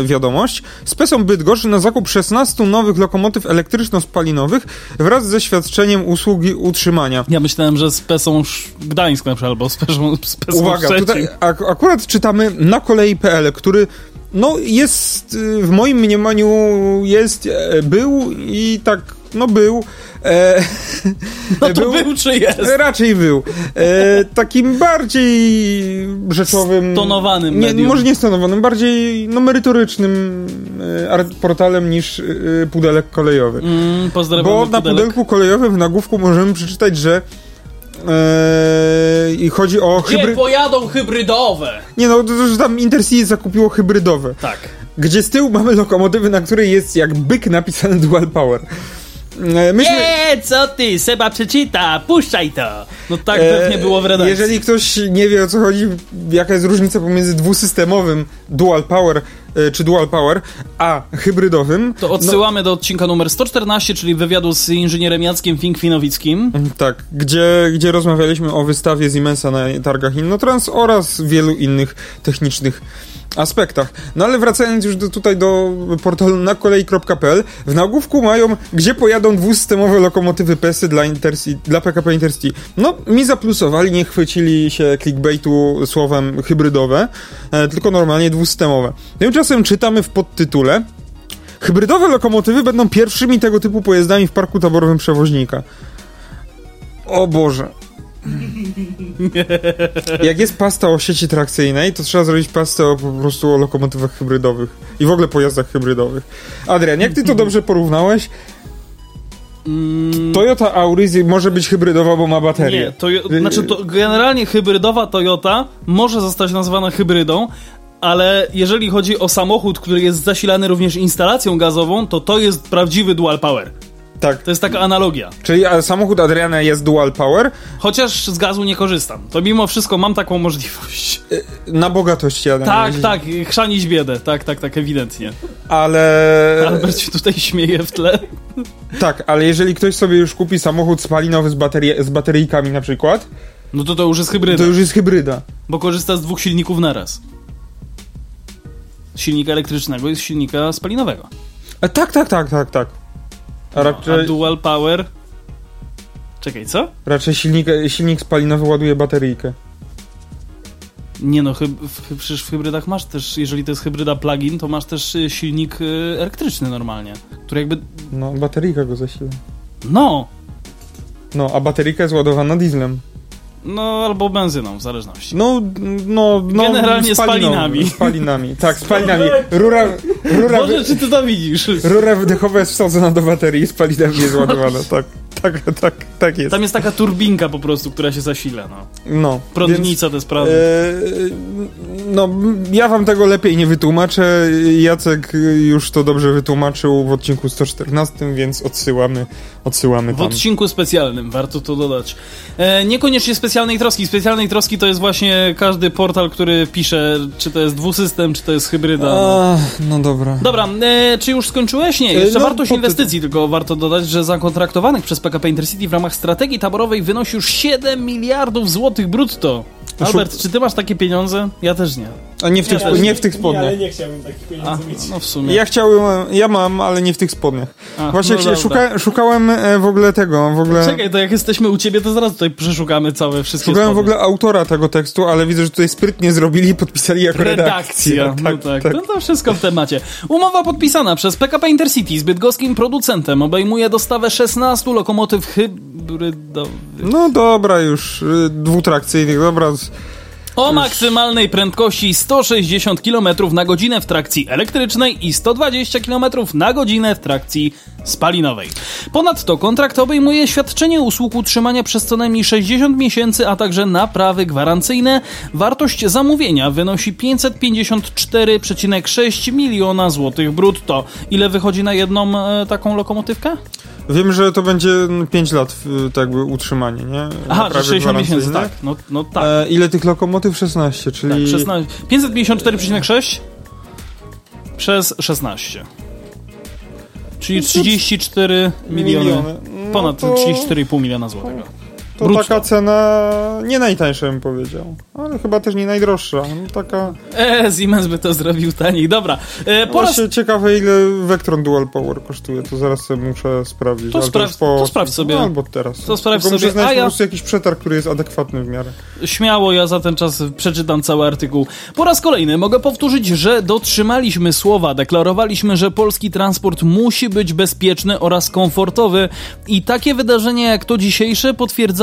Speaker 2: e, wiadomość, z PESą Bydgoszcz na zakup 16 nowych lokomotyw elektryczno-spalinowych wraz ze świadczeniem usługi utrzymania.
Speaker 1: Ja myślałem, że z PESą Gdańsk na przykład, albo z PESą, z PESą
Speaker 2: Uwaga, tutaj ak akurat czytamy na kolei.pl, który no jest y, w moim mniemaniu jest, e, był i tak, no był. E,
Speaker 1: No to był czy jest?
Speaker 2: Raczej był. E, takim bardziej rzeczowym.
Speaker 1: Stonowanym
Speaker 2: nie. Może nie stonowanym, bardziej no, merytorycznym e, portalem niż e, pudelek kolejowy.
Speaker 1: Mm, pozdrawiamy
Speaker 2: Bo na
Speaker 1: pudelek.
Speaker 2: pudelku kolejowym w nagłówku możemy przeczytać, że e, i chodzi o
Speaker 1: Gdzie
Speaker 2: hybry...
Speaker 1: pojadą hybrydowe?
Speaker 2: Nie no, to, że tam Intercity zakupiło hybrydowe.
Speaker 1: Tak.
Speaker 2: Gdzie z tyłu mamy lokomotywy, na której jest jak byk napisane dual power. E, myśmy...
Speaker 1: Nie, co ty, Seba przeczyta, puszczaj to. No tak
Speaker 2: E,
Speaker 1: pewnie było w redakcji.
Speaker 2: Jeżeli ktoś nie wie o co chodzi, jaka jest różnica pomiędzy dwusystemowym dual power czy dual power, a hybrydowym.
Speaker 1: To odsyłamy do odcinka numer 114, czyli wywiadu z inżynierem Jackiem Fink-Finowickim.
Speaker 2: No, tak, gdzie, gdzie rozmawialiśmy o wystawie Siemensa na targach Innotrans oraz wielu innych technicznych aspektach. No ale wracając już do, tutaj do portalu nakolei.pl, w nagłówku mają, gdzie pojadą dwusystemowe lokomotywy PESy dla, dla PKP Intercity. No, mi zaplusowali, nie chwycili się clickbaitu słowem hybrydowe, e, tylko normalnie dwusystemowe. Tymczasem czytamy w podtytule Hybrydowe lokomotywy będą pierwszymi tego typu pojazdami w parku taborowym przewoźnika. O Boże. Jak jest pasta o sieci trakcyjnej, to trzeba zrobić pastę o, po prostu o lokomotywach hybrydowych i w ogóle pojazdach hybrydowych. Adrian, jak ty to dobrze porównałeś?
Speaker 1: Mm,
Speaker 2: Toyota Auris może być hybrydowa, bo ma baterię.
Speaker 1: nie, to, znaczy to generalnie hybrydowa Toyota może zostać nazwana hybrydą, ale jeżeli chodzi o samochód, który jest zasilany również instalacją gazową, to to jest prawdziwy dual power.
Speaker 2: Tak,
Speaker 1: To jest taka analogia.
Speaker 2: czyli samochód Adriana jest dual power
Speaker 1: Chociaż z gazu nie korzystam. To mimo wszystko mam taką możliwość.
Speaker 2: na bogatości, Adrian.
Speaker 1: Tak, tak, chrzanić biedę. Tak, tak, tak, ewidentnie.
Speaker 2: Ale...
Speaker 1: Albert się tutaj śmieje w tle.
Speaker 2: Tak, ale jeżeli ktoś sobie już kupi samochód spalinowy z, baterie, z bateryjkami na przykład,
Speaker 1: No to to już jest hybryda,
Speaker 2: to już jest hybryda.
Speaker 1: bo korzysta z dwóch silników naraz. Silnika elektrycznego i z silnika spalinowego.
Speaker 2: A, tak, tak, tak, tak, tak. A
Speaker 1: A
Speaker 2: raczej,
Speaker 1: dual power... Czekaj, co?
Speaker 2: raczej silnik, silnik spalinowy ładuje bateryjkę.
Speaker 1: Nie no, hyb, w, przecież w hybrydach masz też, jeżeli to jest hybryda plug-in, to masz też y, silnik y, elektryczny normalnie, który jakby...
Speaker 2: No, bateryjka go zasila.
Speaker 1: No,
Speaker 2: No, a bateryjka jest ładowana dieslem.
Speaker 1: No albo benzyną, w zależności.
Speaker 2: No, no, no.
Speaker 1: Generalnie
Speaker 2: spaliną-
Speaker 1: spalinami.
Speaker 2: Spalinami, tak, spalinami. Rura, rura,
Speaker 1: Boże, czy ty to widzisz?
Speaker 2: rura wydechowa jest wsadzona do baterii i spalinami jest ładowana. Tak, tak, tak, tak jest.
Speaker 1: Tam jest taka turbinka po prostu, która się zasila, no.
Speaker 2: No.
Speaker 1: Prądnica te sprawy.
Speaker 2: Eee, no, ja wam tego lepiej nie wytłumaczę. Jacek już to dobrze wytłumaczył w odcinku 114, więc odsyłamy, odsyłamy
Speaker 1: W
Speaker 2: tam.
Speaker 1: odcinku specjalnym, warto to dodać. E, niekoniecznie specjalnej troski. Specjalnej troski to jest właśnie każdy portal, który pisze, czy to jest dwusystem, czy to jest hybryda. No.
Speaker 2: A, no dobra.
Speaker 1: Dobra, e, czy już skończyłeś? Nie, jeszcze
Speaker 2: E, no,
Speaker 1: wartość inwestycji, tylko warto dodać, że zakontraktowanych przez PKP Intercity w ramach strategii taborowej wynosi już 7 miliardów złotych brutto. Albert, czy ty masz takie pieniądze? Ja też nie.
Speaker 2: A nie w tych,
Speaker 1: Ja też
Speaker 2: nie w tych
Speaker 3: Nie,
Speaker 2: spodniach.
Speaker 3: ale nie chciałbym takich pieniędzy
Speaker 1: A,
Speaker 3: mieć.
Speaker 1: no w sumie.
Speaker 2: Ja chciałem, ja mam, ale nie w tych spodniach.
Speaker 1: A,
Speaker 2: Właśnie
Speaker 1: no
Speaker 2: chcia-
Speaker 1: dobra.
Speaker 2: szuka, szukałem e, w ogóle tego, w ogóle...
Speaker 1: Czekaj, to jak jesteśmy u ciebie, to zaraz tutaj przeszukamy całe wszystkie
Speaker 2: Szukałem w
Speaker 1: spodnie.
Speaker 2: ogóle autora tego tekstu, ale widzę, że tutaj sprytnie zrobili i podpisali jako redakcja.
Speaker 1: Redakcja, no tak, To, to wszystko w temacie. Umowa podpisana przez PKP Intercity z bydgoskim producentem obejmuje dostawę 16 lokomotyw hybrydowych
Speaker 2: No dobra, już y, dwutrakcyjnych, dobra.
Speaker 1: O maksymalnej prędkości 160 km na godzinę w trakcji elektrycznej i 120 km na godzinę w trakcji spalinowej. Ponadto kontrakt obejmuje świadczenie usług utrzymania przez co najmniej 60 miesięcy, a także naprawy gwarancyjne. Wartość zamówienia wynosi 554,6 miliona złotych brutto. Ile wychodzi na jedną e, taką lokomotywkę?
Speaker 2: Wiem, że to będzie 5 lat y, tak jakby utrzymanie, nie?
Speaker 1: Aha, że
Speaker 2: Naprawy
Speaker 1: 60 miesięcy, tak. No, no tak.
Speaker 2: E, ile tych lokomotyw? 16, czyli...
Speaker 1: Tak, 16, 554,6 przez 16. Czyli 34 miliony.
Speaker 2: miliony. No
Speaker 1: Ponad
Speaker 2: to-
Speaker 1: 34,5 miliona złotego.
Speaker 2: To
Speaker 1: brutto.
Speaker 2: taka cena nie najtańsza bym powiedział, ale chyba też nie najdroższa. No, taka...
Speaker 1: E, Siemens by to zrobił taniej. Dobra, e, po raz...
Speaker 2: Właśnie ciekawe ile Vectron Dual Power kosztuje, to zaraz sobie muszę sprawdzić.
Speaker 1: To
Speaker 2: już po...
Speaker 1: to sprawdź sobie.
Speaker 2: No, albo teraz.
Speaker 1: To sprawdź
Speaker 2: Tylko
Speaker 1: sobie,
Speaker 2: muszę znaleźć
Speaker 1: a ja-
Speaker 2: po prostu jakiś przetarg, który jest adekwatny w miarę.
Speaker 1: Śmiało, ja za ten czas przeczytam cały artykuł. Po raz kolejny mogę powtórzyć, że dotrzymaliśmy słowa. Deklarowaliśmy, że polski transport musi być bezpieczny oraz komfortowy i takie wydarzenia jak to dzisiejsze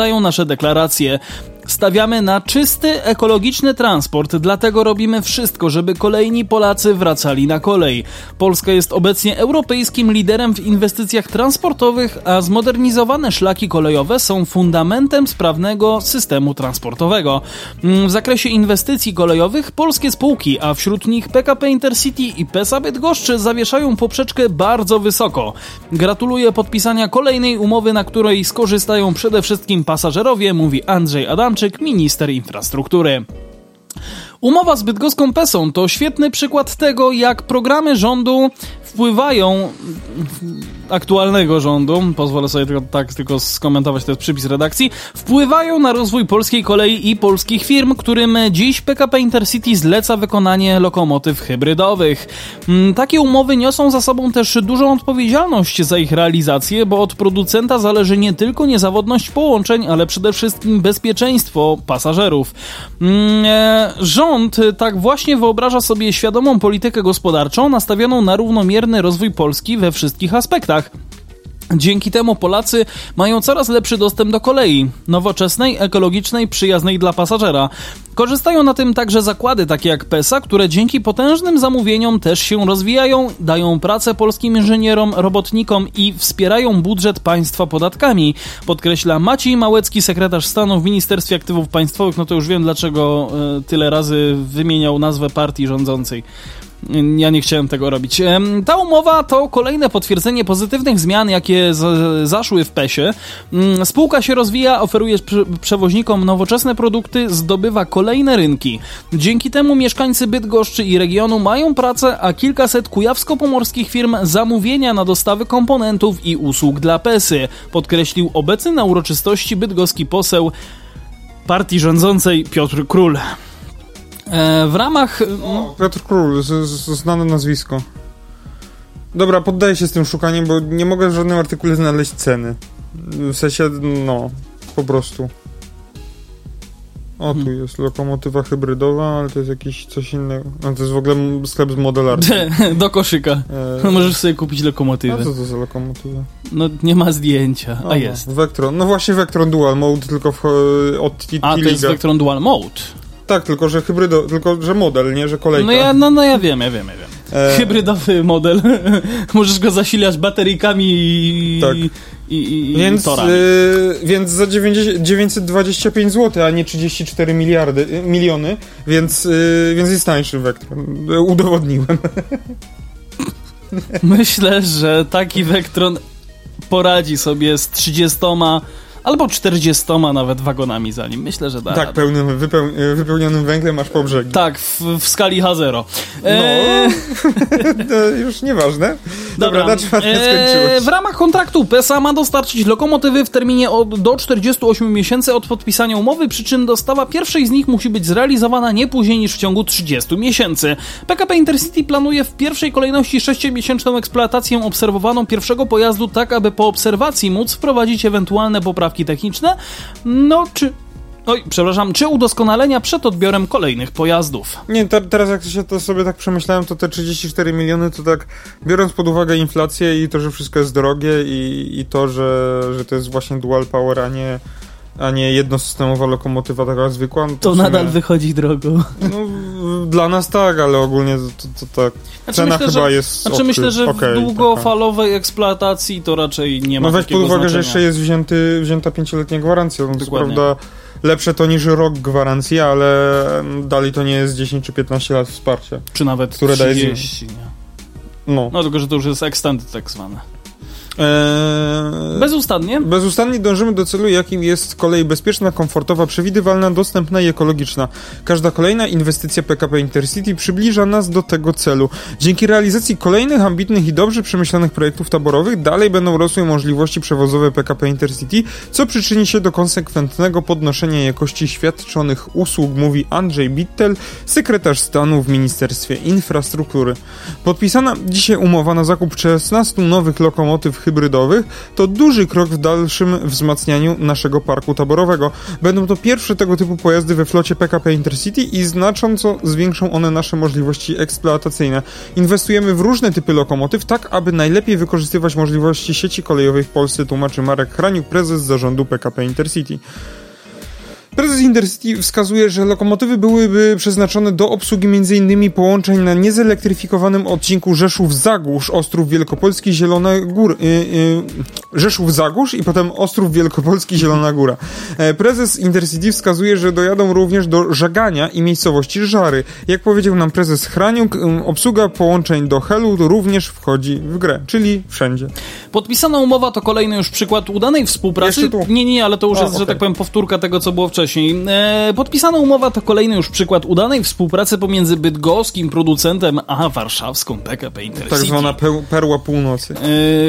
Speaker 1: potwierdzają nasze deklaracje. Stawiamy na czysty, ekologiczny transport, dlatego robimy wszystko, żeby kolejni Polacy wracali na kolej. Polska jest obecnie europejskim liderem w inwestycjach transportowych, a zmodernizowane szlaki kolejowe są fundamentem sprawnego systemu transportowego. Mm, W zakresie inwestycji kolejowych polskie spółki, a wśród nich PKP Intercity i PESA Bydgoszczy zawieszają poprzeczkę bardzo wysoko. Gratuluję podpisania kolejnej umowy, na której skorzystają przede wszystkim pasażerowie, mówi Andrzej Adamczyk, minister infrastruktury. Umowa z bydgoską Pesą to świetny przykład tego, jak programy rządu wpływają aktualnego rządu, pozwolę sobie tylko, tak tylko skomentować, to jest przypis redakcji, wpływają na rozwój polskiej kolei i polskich firm, którym dziś PKP Intercity zleca wykonanie lokomotyw hybrydowych. Mm, Takie umowy niosą za sobą też dużą odpowiedzialność za ich realizację, bo od producenta zależy nie tylko niezawodność połączeń, ale przede wszystkim bezpieczeństwo pasażerów. Mm, e, Rząd tak właśnie wyobraża sobie świadomą politykę gospodarczą nastawioną na rozwój Polski we wszystkich aspektach. Dzięki temu Polacy mają coraz lepszy dostęp do kolei, nowoczesnej, ekologicznej, przyjaznej dla pasażera. Korzystają na tym także zakłady takie jak PESA, które dzięki potężnym zamówieniom też się rozwijają, dają pracę polskim inżynierom, robotnikom i wspierają budżet państwa podatkami. Podkreśla Maciej Małecki, sekretarz stanu w Ministerstwie Aktywów Państwowych. No to już wiem, dlaczego e, tyle razy wymieniał nazwę partii rządzącej. Ja nie chciałem tego robić. Ta umowa to kolejne potwierdzenie pozytywnych zmian, jakie z, zaszły w PESie. Mm, Spółka się rozwija, oferuje prze- przewoźnikom nowoczesne produkty, zdobywa kolejne rynki. Dzięki temu mieszkańcy Bydgoszczy i regionu mają pracę, a kilkaset kujawsko-pomorskich firm zamówienia na dostawy komponentów i usług dla PESy, podkreślił obecny na uroczystości bydgoski poseł partii rządzącej Piotr Król. E, w ramach.
Speaker 2: O, Piotr Król, z, z, znane nazwisko. Dobra, poddaję się z tym szukaniem, bo nie mogę w żadnym artykule znaleźć ceny. W sensie, no, po prostu. O, tu jest lokomotywa hybrydowa, ale to jest jakiś coś innego. No, to jest w ogóle sklep z modelarstwem.
Speaker 1: Do koszyka.
Speaker 2: E,
Speaker 1: Możesz sobie kupić
Speaker 2: a
Speaker 1: lokomotywę.
Speaker 2: co to za lokomotywa?
Speaker 1: No nie ma zdjęcia, a
Speaker 2: Aha,
Speaker 1: jest.
Speaker 2: Vectron. No właśnie Vectron Dual Mode, tylko w, od T-
Speaker 1: A to jest. Vectron Dual Mode.
Speaker 2: Tak, tylko że hybrydo, tylko że model, nie, że kolejka.
Speaker 1: No ja, no, no ja wiem, ja wiem, ja wiem.
Speaker 2: E,
Speaker 1: Hybrydowy model. Możesz go zasilać baterijkami i,
Speaker 2: Tak.
Speaker 1: i, i,
Speaker 2: Więc,
Speaker 1: torami.
Speaker 2: y, więc za 90, 925 zł, a nie 34 miliardy, y, miliony, więc, y, więc jest tańszy Vectron. Udowodniłem.
Speaker 1: Myślę, że taki Vectron poradzi sobie z 30 albo 40 nawet wagonami za nim. Myślę, że da
Speaker 2: Tak,
Speaker 1: radę.
Speaker 2: pełnym, wypeł, wypełnionym węglem aż po brzegi.
Speaker 1: Tak, w, w skali H0.
Speaker 2: No,
Speaker 1: Eee,
Speaker 2: to już nieważne. Dobra, na czym
Speaker 1: Eee,
Speaker 2: skończyłeś?
Speaker 1: w ramach kontraktu PESA ma dostarczyć lokomotywy w terminie od, do 48 miesięcy od podpisania umowy, przy czym dostawa pierwszej z nich musi być zrealizowana nie później niż w ciągu 30 miesięcy. PKP Intercity planuje w pierwszej kolejności 6-miesięczną eksploatację obserwowaną pierwszego pojazdu, tak aby po obserwacji móc wprowadzić ewentualne poprawki techniczne, no czy... Oj, przepraszam, czy udoskonalenia przed odbiorem kolejnych pojazdów.
Speaker 2: Nie, te, teraz jak się to sobie tak przemyślałem, to te 34 miliony to tak, biorąc pod uwagę inflację i to, że wszystko jest drogie i, i to, że, że to jest właśnie dual power, a nie, a nie jednosystemowa lokomotywa taka zwykła, no to,
Speaker 1: To
Speaker 2: sumie-
Speaker 1: nadal wychodzi drogo.
Speaker 2: No, dla nas tak, ale ogólnie to, to, to tak.
Speaker 1: Znaczy
Speaker 2: Cena
Speaker 1: myślę,
Speaker 2: chyba
Speaker 1: że-
Speaker 2: jest.
Speaker 1: Znaczy
Speaker 2: okej,
Speaker 1: myślę, że
Speaker 2: okej,
Speaker 1: w długofalowej eksploatacji to raczej nie ma
Speaker 2: No weź pod uwagę, że
Speaker 1: znaczenia.
Speaker 2: jeszcze jest wzięty, wzięta pięcioletnia gwarancja. No to prawda lepsze to niż rok gwarancji, ale dalej to nie jest 10 czy 15 lat wsparcia.
Speaker 1: Czy nawet
Speaker 2: które daje
Speaker 1: 30, nie?
Speaker 2: No.
Speaker 1: No tylko, że to już jest extended tak zwane.
Speaker 2: Eee,
Speaker 1: Bezustannie.
Speaker 2: Bezustannie dążymy do celu, jakim jest kolej bezpieczna, komfortowa, przewidywalna, dostępna i ekologiczna. Każda kolejna inwestycja PKP Intercity przybliża nas do tego celu. Dzięki realizacji kolejnych ambitnych i dobrze przemyślanych projektów taborowych dalej będą rosły możliwości przewozowe PKP Intercity, co przyczyni się do konsekwentnego podnoszenia jakości świadczonych usług, mówi Andrzej Bittel, sekretarz stanu w Ministerstwie Infrastruktury. Podpisana dzisiaj umowa na zakup 16 nowych lokomotyw hybrydowych to duży krok w dalszym wzmacnianiu naszego parku taborowego. Będą to pierwsze tego typu pojazdy we flocie PKP Intercity i znacząco zwiększą one nasze możliwości eksploatacyjne. Inwestujemy w różne typy lokomotyw, tak aby najlepiej wykorzystywać możliwości sieci kolejowej w Polsce, tłumaczy Marek Hraniuk, prezes zarządu PKP Intercity. Prezes Intercity wskazuje, że lokomotywy byłyby przeznaczone do obsługi m.in. połączeń na niezelektryfikowanym odcinku Rzeszów-Zagórz, Ostrów Wielkopolski, Zielona Góra. Y, y, Rzeszów-Zagórz i potem Ostrów Wielkopolski, Zielona Góra. E, prezes Intercity wskazuje, że dojadą również do Żagania i miejscowości Żary. Jak powiedział nam prezes Hraniuk, y, obsługa połączeń do Helu również wchodzi w grę, czyli wszędzie.
Speaker 1: Podpisana umowa to kolejny już przykład udanej współpracy. Nie, nie, ale to już
Speaker 2: A,
Speaker 1: jest, że
Speaker 2: okej.
Speaker 1: tak powiem, powtórka tego, co było wcześniej. E, podpisana umowa to kolejny już przykład udanej współpracy pomiędzy bydgoskim producentem a warszawską PKP Intercity.
Speaker 2: Tak zwana perła północy.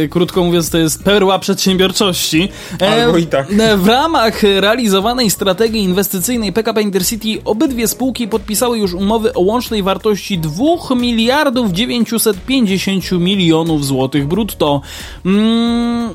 Speaker 1: E, krótko mówiąc, to jest perła przedsiębiorczości. E,
Speaker 2: Albo i tak.
Speaker 1: W ramach realizowanej strategii inwestycyjnej PKP Intercity obydwie spółki podpisały już umowy o łącznej wartości 2 miliardów 950 milionów złotych brutto. Mm,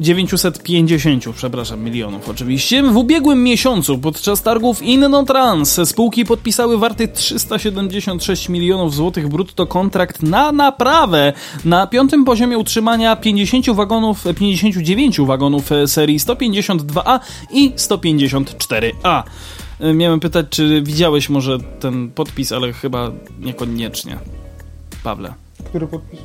Speaker 1: 950, przepraszam, milionów oczywiście. W ubiegłym miesiącu podczas targów Innotrans spółki podpisały warty 376 milionów złotych brutto kontrakt na naprawę na piątym poziomie utrzymania 50 wagonów, 59 wagonów serii 152A i 154A. E, Miałem pytać, czy widziałeś może ten podpis, ale chyba niekoniecznie. Pawle.
Speaker 2: Który podpis?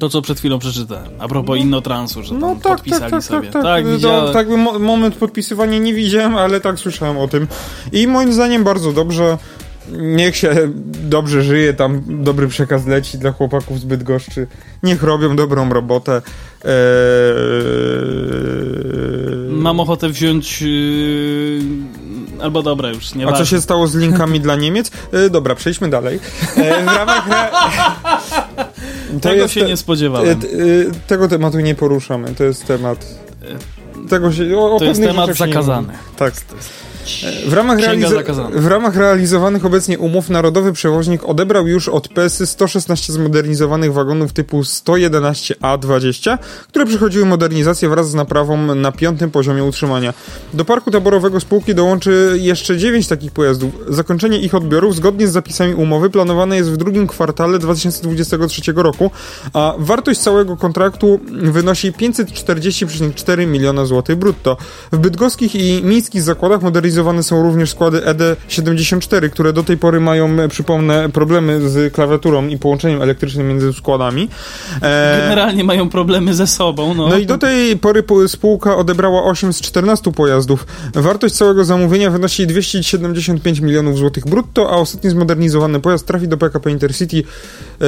Speaker 1: To, co przed chwilą przeczytałem. A propos Innotransu, że
Speaker 2: No tak, tak,
Speaker 1: podpisali
Speaker 2: tak,
Speaker 1: sobie.
Speaker 2: tak, tak.
Speaker 1: widziałem.
Speaker 2: To, tak mo- moment podpisywania nie widziałem, ale tak słyszałem o tym. I moim zdaniem bardzo dobrze. Niech się dobrze żyje, tam dobry przekaz leci dla chłopaków z Bydgoszczy. Niech robią dobrą robotę. Eee...
Speaker 1: Mam ochotę wziąć. Yy... Albo dobra, już nie
Speaker 2: A co się stało z linkami dla Niemiec? E, dobra, przejdźmy dalej. E, w ramach... Re...
Speaker 1: Tego się nie spodziewałem.
Speaker 2: e, e, tego tematu nie poruszamy. To jest temat... Tego się, o, o
Speaker 1: To jest temat zakazany.
Speaker 2: Tak. W ramach, w ramach realizowanych obecnie umów narodowy przewoźnik odebrał już od PSY 116 zmodernizowanych wagonów typu 111A20, które przechodziły modernizację wraz z naprawą na piątym poziomie utrzymania. Do parku taborowego spółki dołączy jeszcze 9 takich pojazdów. Zakończenie ich odbiorów zgodnie z zapisami umowy planowane jest w drugim kwartale 2023 roku, a wartość całego kontraktu wynosi 540,4 miliona złotych brutto. W bydgoskich i miejskich zakładach są również składy ED74, które do tej pory mają, e, przypomnę, problemy z klawiaturą i połączeniem elektrycznym między składami. E,
Speaker 1: Generalnie mają problemy ze sobą. No,
Speaker 2: no i do tej pory po- spółka odebrała 8 z 14 pojazdów. Wartość całego zamówienia wynosi 275 milionów złotych brutto, a ostatni zmodernizowany pojazd trafi do PKP Intercity e,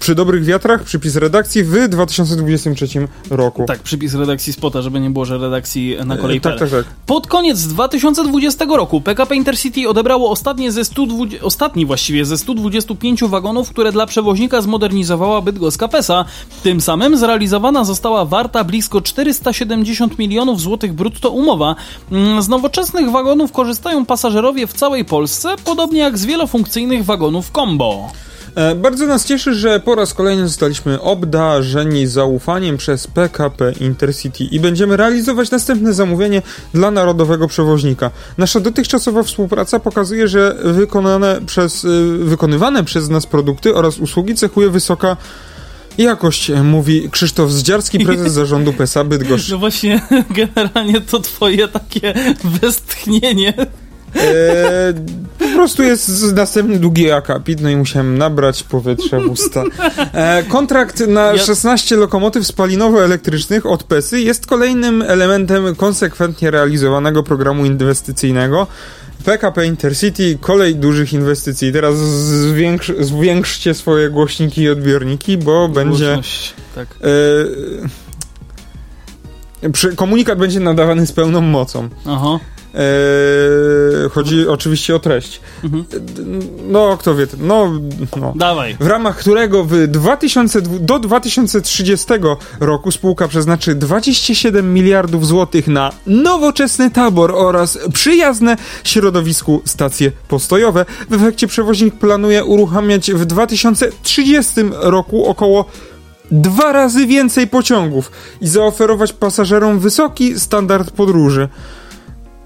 Speaker 2: przy dobrych wiatrach, przypis redakcji w 2023 roku.
Speaker 1: Tak, przypis redakcji spota, żeby nie było, że redakcji na kolei.
Speaker 2: E, tak, tak, tak.
Speaker 1: Pod koniec 2020 2020 roku PKP Intercity odebrało ostatnie ze 120, ostatni właściwie ze 125 wagonów, które dla przewoźnika zmodernizowała bydgoska PESA. Tym samym zrealizowana została warta blisko 470 milionów złotych brutto umowa. Mm, Z nowoczesnych wagonów korzystają pasażerowie w całej Polsce, podobnie jak z wielofunkcyjnych wagonów combo.
Speaker 2: E, Bardzo nas cieszy, że po raz kolejny zostaliśmy obdarzeni zaufaniem przez PKP Intercity i będziemy realizować następne zamówienie dla narodowego przewoźnika. Nasza dotychczasowa współpraca pokazuje, że wykonane przez, y, wykonywane przez nas produkty oraz usługi cechuje wysoka jakość, mówi Krzysztof Zdziarski, prezes zarządu PESA Bydgoszcz.
Speaker 1: No właśnie, generalnie to twoje takie westchnienie.
Speaker 2: E, po prostu jest następny długi akapit, no i musiałem nabrać powietrza w usta. E, kontrakt na
Speaker 1: Ja-
Speaker 2: 16 lokomotyw spalinowo-elektrycznych od PESY jest kolejnym elementem konsekwentnie realizowanego programu inwestycyjnego. PKP Intercity, kolej dużych inwestycji. Teraz zwiększ, zwiększcie swoje głośniki i odbiorniki, bo będzie...
Speaker 1: Głośność, Tak.
Speaker 2: E, przy, komunikat będzie nadawany z pełną mocą.
Speaker 1: Aha.
Speaker 2: Eee, chodzi oczywiście o treść.
Speaker 1: Mhm.
Speaker 2: No, kto wie. No, no.
Speaker 1: Dawaj.
Speaker 2: W ramach którego w 2000, do 2030 roku spółka przeznaczy 27 miliardów złotych na nowoczesny tabor oraz przyjazne środowisku stacje postojowe. W efekcie przewoźnik planuje uruchamiać w 2030 roku około dwa razy więcej pociągów i zaoferować pasażerom wysoki standard podróży.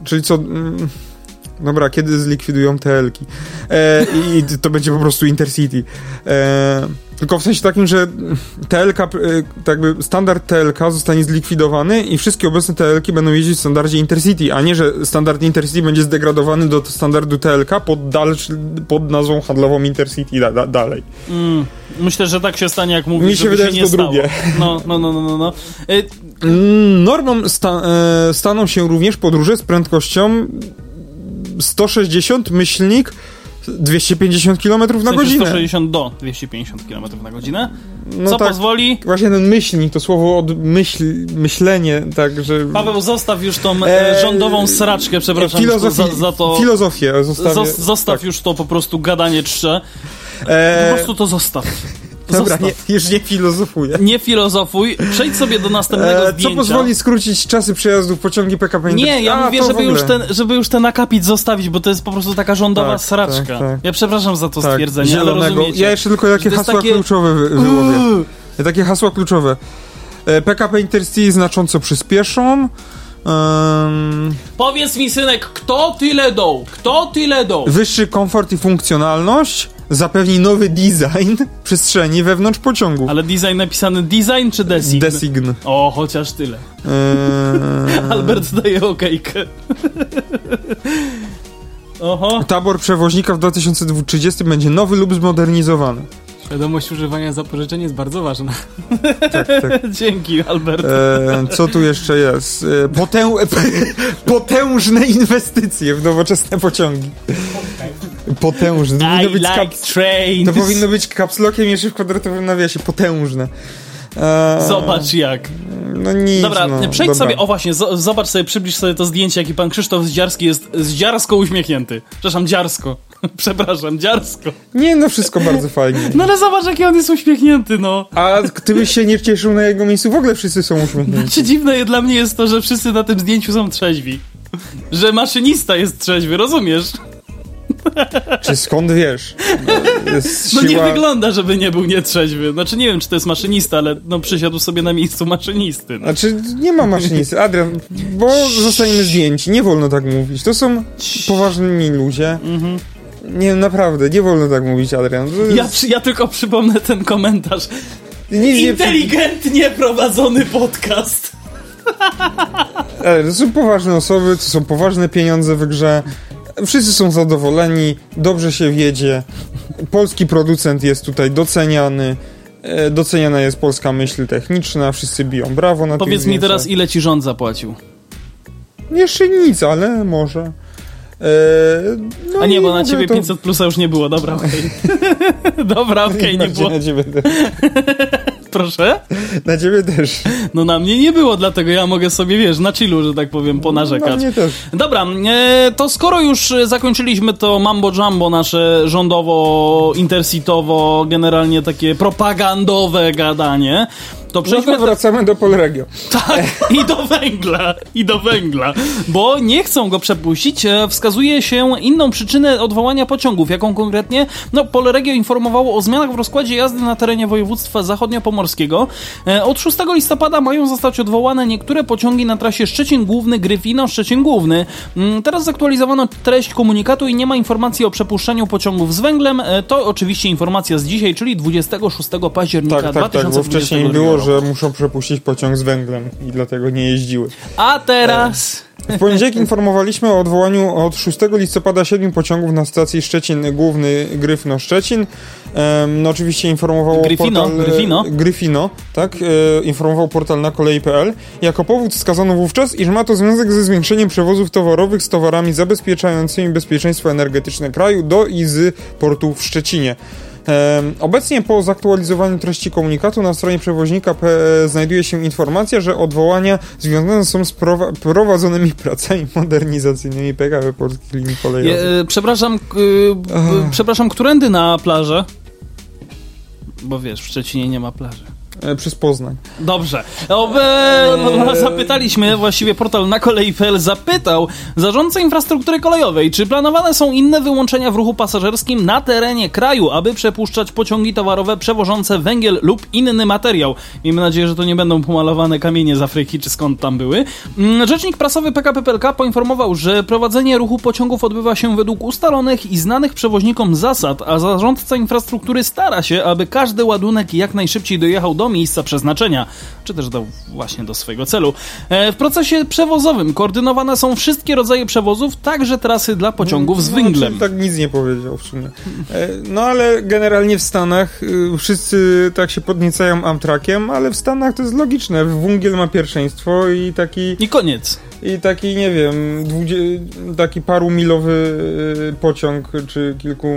Speaker 2: Czyli co... mm, Dobra, kiedy zlikwidują TL-ki? E, I to będzie po prostu Intercity. E, tylko w sensie takim, że TLK, e, tak jakby standard TLK zostanie zlikwidowany i wszystkie obecne TLki będą jeździć w standardzie Intercity, a nie, że standard Intercity będzie zdegradowany do standardu TLK pod, dalszy, pod nazwą handlową Intercity da, da, dalej.
Speaker 1: Mm, myślę, że tak się stanie, jak mówisz,
Speaker 2: Mi się wydaje, że to
Speaker 1: stało.
Speaker 2: drugie.
Speaker 1: No, no, no, no, no. no. Y,
Speaker 2: Normą sta, e, staną się również podróże z prędkością 160 myślnik 250 km na
Speaker 1: w sensie
Speaker 2: godzinę.
Speaker 1: 160 do 250 km na godzinę.
Speaker 2: No
Speaker 1: Co
Speaker 2: tak,
Speaker 1: pozwoli?
Speaker 2: Właśnie ten myślnik, to słowo od myśl, myślenie, tak, że...
Speaker 1: Paweł, zostaw już tą e,
Speaker 2: Eee,
Speaker 1: rządową sraczkę, przepraszam za, za to.
Speaker 2: Filozofię zostawię.
Speaker 1: Zos, zostaw
Speaker 2: tak.
Speaker 1: już to po prostu gadanie czcze. Po
Speaker 2: E,
Speaker 1: prostu to zostaw.
Speaker 2: Dobra, nie, już nie filozofuję.
Speaker 1: Nie filozofuj, przejdź sobie do następnego
Speaker 2: E, co
Speaker 1: zdjęcia.
Speaker 2: pozwoli skrócić czasy przejazdu pociągi PKP
Speaker 1: Nie, ja
Speaker 2: A,
Speaker 1: mówię, żeby już, ten, żeby już ten akapit zostawić, bo to jest po prostu taka rządowa
Speaker 2: Tak,
Speaker 1: sraczka.
Speaker 2: tak, tak.
Speaker 1: Ja przepraszam za to
Speaker 2: tak,
Speaker 1: stwierdzenie,
Speaker 2: zielonego.
Speaker 1: ale rozumiecie.
Speaker 2: Ja jeszcze tylko takie hasła
Speaker 1: takie-
Speaker 2: kluczowe wy, wyłowię. Takie hasła kluczowe. E, PKP Intercity znacząco przyspieszą. Em,
Speaker 1: Powiedz mi, synek, kto tyle dał? Kto tyle dał?
Speaker 2: wyższy komfort i funkcjonalność zapewni nowy design przestrzeni wewnątrz pociągu.
Speaker 1: Ale design napisany design czy design?
Speaker 2: Design.
Speaker 1: O, chociaż tyle.
Speaker 2: Eee,
Speaker 1: Albert daje okejkę. Oho.
Speaker 2: tabor przewoźnika w 2030 będzie nowy lub zmodernizowany.
Speaker 3: Świadomość używania zapożyczeń jest bardzo ważna.
Speaker 2: Tak, tak.
Speaker 1: Dzięki, Albert.
Speaker 2: Eee, co tu jeszcze jest? Eee, potę... potężne inwestycje w nowoczesne pociągi. Potężne. To
Speaker 1: I
Speaker 2: powinno być,
Speaker 1: like
Speaker 2: kaps...
Speaker 1: trains.
Speaker 2: to powinno być kapslokiem jeszcze w kwadratowym nawiasie. Potężne. Eee,
Speaker 1: Zobacz jak.
Speaker 2: No nic,
Speaker 1: Dobra,
Speaker 2: no,
Speaker 1: przejdź
Speaker 2: dobra.
Speaker 1: sobie, o właśnie, zo- zobacz sobie, przybliż sobie to zdjęcie, jaki pan Krzysztof Zdziarski jest zdziarsko uśmiechnięty. Przepraszam, dziarsko. Przepraszam, dziarsko.
Speaker 2: Nie, no wszystko bardzo fajnie.
Speaker 1: No ale zobacz, jaki on jest uśmiechnięty, no.
Speaker 2: A gdybyś się nie cieszył na jego miejscu, w ogóle wszyscy są uśmiechnięci.
Speaker 1: Czy dziwne dla mnie jest to, że wszyscy na tym zdjęciu są trzeźwi. Że maszynista jest trzeźwy, rozumiesz?
Speaker 2: Czy skąd wiesz? Jest
Speaker 1: No nie
Speaker 2: siła-
Speaker 1: wygląda, żeby nie był nietrzeźwy. Znaczy nie wiem, czy to jest maszynista, ale no przysiadł sobie na miejscu maszynisty. No.
Speaker 2: Znaczy, nie ma maszynisty. Adrian, bo zostaniemy zdjęci. Nie wolno tak mówić. To są poważni ludzie. Nie, naprawdę, nie wolno tak mówić, Adrian. To
Speaker 1: Ja,
Speaker 2: jest-
Speaker 1: przy, ja tylko przypomnę ten komentarz.
Speaker 2: nic nie przy-
Speaker 1: Inteligentnie prowadzony podcast.
Speaker 2: Ale to są poważne osoby, to są poważne pieniądze w grze. Wszyscy są zadowoleni, dobrze się wiedzie. Polski producent jest tutaj doceniany. E, Doceniana jest polska myśl techniczna, wszyscy biją brawo na
Speaker 1: Powiedz mi teraz, ile ci rząd zapłacił?
Speaker 2: Jeszcze nic, ale może. E, no
Speaker 1: A nie, bo na ciebie
Speaker 2: to-
Speaker 1: 500 plusa już nie było, dobra, okej. dobra, okej, nie
Speaker 2: Bardziej
Speaker 1: było.
Speaker 2: na ciebie będę.
Speaker 1: Proszę?
Speaker 2: Na ciebie też.
Speaker 1: No na mnie nie było, dlatego ja mogę sobie, wiesz, na chillu, że tak powiem,
Speaker 2: Na
Speaker 1: ponarzekać.
Speaker 2: mnie też.
Speaker 1: Dobra, e, to skoro już e, zakończyliśmy to mambo jumbo nasze rządowo, intersitowo, generalnie takie propagandowe gadanie, to
Speaker 2: No
Speaker 1: przejdźmy
Speaker 2: to wracamy do Polregio.
Speaker 1: tak, i do węgla, i do węgla, bo nie chcą go przepuścić. E, Wskazuje się inną przyczynę odwołania pociągów. Jaką konkretnie? No, Polregio informowało o zmianach w rozkładzie jazdy na terenie województwa zachodniopomorskiego. E, Od 6 listopada mają zostać odwołane niektóre pociągi na trasie Szczecin Główny, Gryfino, Szczecin Główny. Mm, Teraz zaktualizowano treść komunikatu i nie ma informacji o przepuszczaniu pociągów z węglem. E, To oczywiście informacja z dzisiaj, czyli 26 października
Speaker 2: Tak, tak, tak, bo
Speaker 1: 2022
Speaker 2: wcześniej było,
Speaker 1: roku.
Speaker 2: że muszą przepuścić pociąg z węglem i dlatego nie jeździły.
Speaker 1: A teraz...
Speaker 2: W poniedziałek informowaliśmy o odwołaniu od 6 listopada 7 pociągów na stacji Szczecin Główny Gryfno Szczecin. Em, no oczywiście informował
Speaker 1: Gryfino,
Speaker 2: portal... e,
Speaker 1: Gryfino.
Speaker 2: Gryfino, tak. E, informował portal na kolei.pl. Jako powód wskazano wówczas, iż ma to związek ze zwiększeniem przewozów towarowych z towarami zabezpieczającymi bezpieczeństwo energetyczne kraju do i z portu w Szczecinie. Em, Obecnie po zaktualizowaniu treści komunikatu na stronie przewoźnika P znajduje się informacja, że odwołania związane są z prowa- prowadzonymi pracami modernizacyjnymi PKP Polskich Linii Kolejowych.
Speaker 1: Je, e, przepraszam, e, przepraszam, którędy na plażę? Bo wiesz, w Szczecinie nie ma plaży.
Speaker 2: E, Przez Poznań.
Speaker 1: Dobrze. E, no, zapytaliśmy, właściwie portal na kolei.pl zapytał zarządcę infrastruktury kolejowej, czy planowane są inne wyłączenia w ruchu pasażerskim na terenie kraju, aby przepuszczać pociągi towarowe przewożące węgiel lub inny materiał. Miejmy nadzieję, że to nie będą pomalowane kamienie z Afryki, czy skąd tam były. Mm, Rzecznik prasowy PKP PLK poinformował, że prowadzenie ruchu pociągów odbywa się według ustalonych i znanych przewoźnikom zasad, a zarządca infrastruktury stara się, aby każdy ładunek jak najszybciej dojechał do miejsca przeznaczenia, czy też do, właśnie do swojego celu. E, W procesie przewozowym koordynowane są wszystkie rodzaje przewozów, także trasy dla pociągów z
Speaker 2: No,
Speaker 1: węglem.
Speaker 2: czyli tak nic nie powiedział w sumie. E, No ale generalnie w Stanach y, wszyscy tak się podniecają Amtrakiem, ale w Stanach to jest logiczne. Węgiel ma pierwszeństwo i taki,
Speaker 1: I koniec.
Speaker 2: i taki nie wiem, dwudzie, taki parumilowy y, pociąg, czy kilku,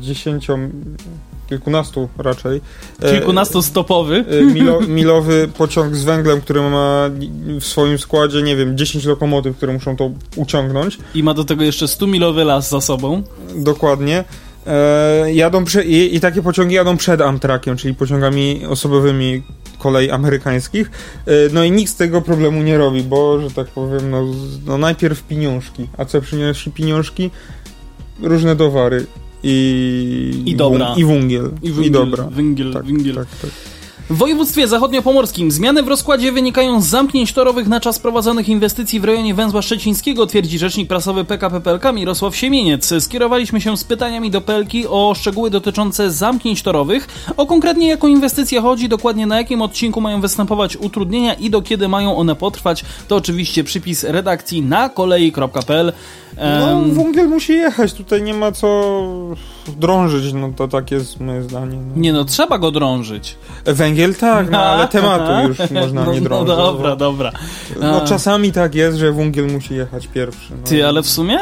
Speaker 2: dziesięciu, kilkunastu raczej. e,
Speaker 1: Kilkunastostopowy.
Speaker 2: y, Milo, milowy pociąg z węglem, który ma w swoim składzie, nie wiem, 10 lokomotyw, które muszą to uciągnąć.
Speaker 1: I ma do tego jeszcze 100-milowy las za sobą.
Speaker 2: Dokładnie. E, jadą prze, i, I takie pociągi jadą przed Amtrakiem, czyli pociągami osobowymi kolei amerykańskich. E, no i nikt z tego problemu nie robi, bo, że tak powiem, no, no najpierw pieniążki. A co przynosi pieniążki? Różne towary. I,
Speaker 1: I dobra.
Speaker 2: I wungiel.
Speaker 1: I
Speaker 2: I,
Speaker 1: węgiel,
Speaker 2: dobra.
Speaker 1: węgiel,
Speaker 2: Tak,
Speaker 1: węgiel.
Speaker 2: tak, tak.
Speaker 1: W województwie zachodniopomorskim zmiany w rozkładzie wynikają z zamknięć torowych na czas prowadzonych inwestycji w rejonie węzła szczecińskiego, twierdzi rzecznik prasowy PKP PLK Mirosław Siemieniec. Skierowaliśmy się z pytaniami do PLK o szczegóły dotyczące zamknięć torowych, o konkretnie jaką inwestycję chodzi, dokładnie na jakim odcinku mają występować utrudnienia i do kiedy mają one potrwać. To oczywiście przypis redakcji na kolei.pl.
Speaker 2: No,
Speaker 1: Em,
Speaker 2: wungiel musi jechać, tutaj nie ma co drążyć, no to tak jest moje zdanie. No.
Speaker 1: nie no, trzeba go drążyć.
Speaker 2: Węgiel tak, no ale tematu już można
Speaker 1: no,
Speaker 2: nie
Speaker 1: no
Speaker 2: drążyć.
Speaker 1: dobra,
Speaker 2: bo-
Speaker 1: dobra.
Speaker 2: No czasami tak jest, że węgiel musi jechać pierwszy. No.
Speaker 1: Ty, ale w sumie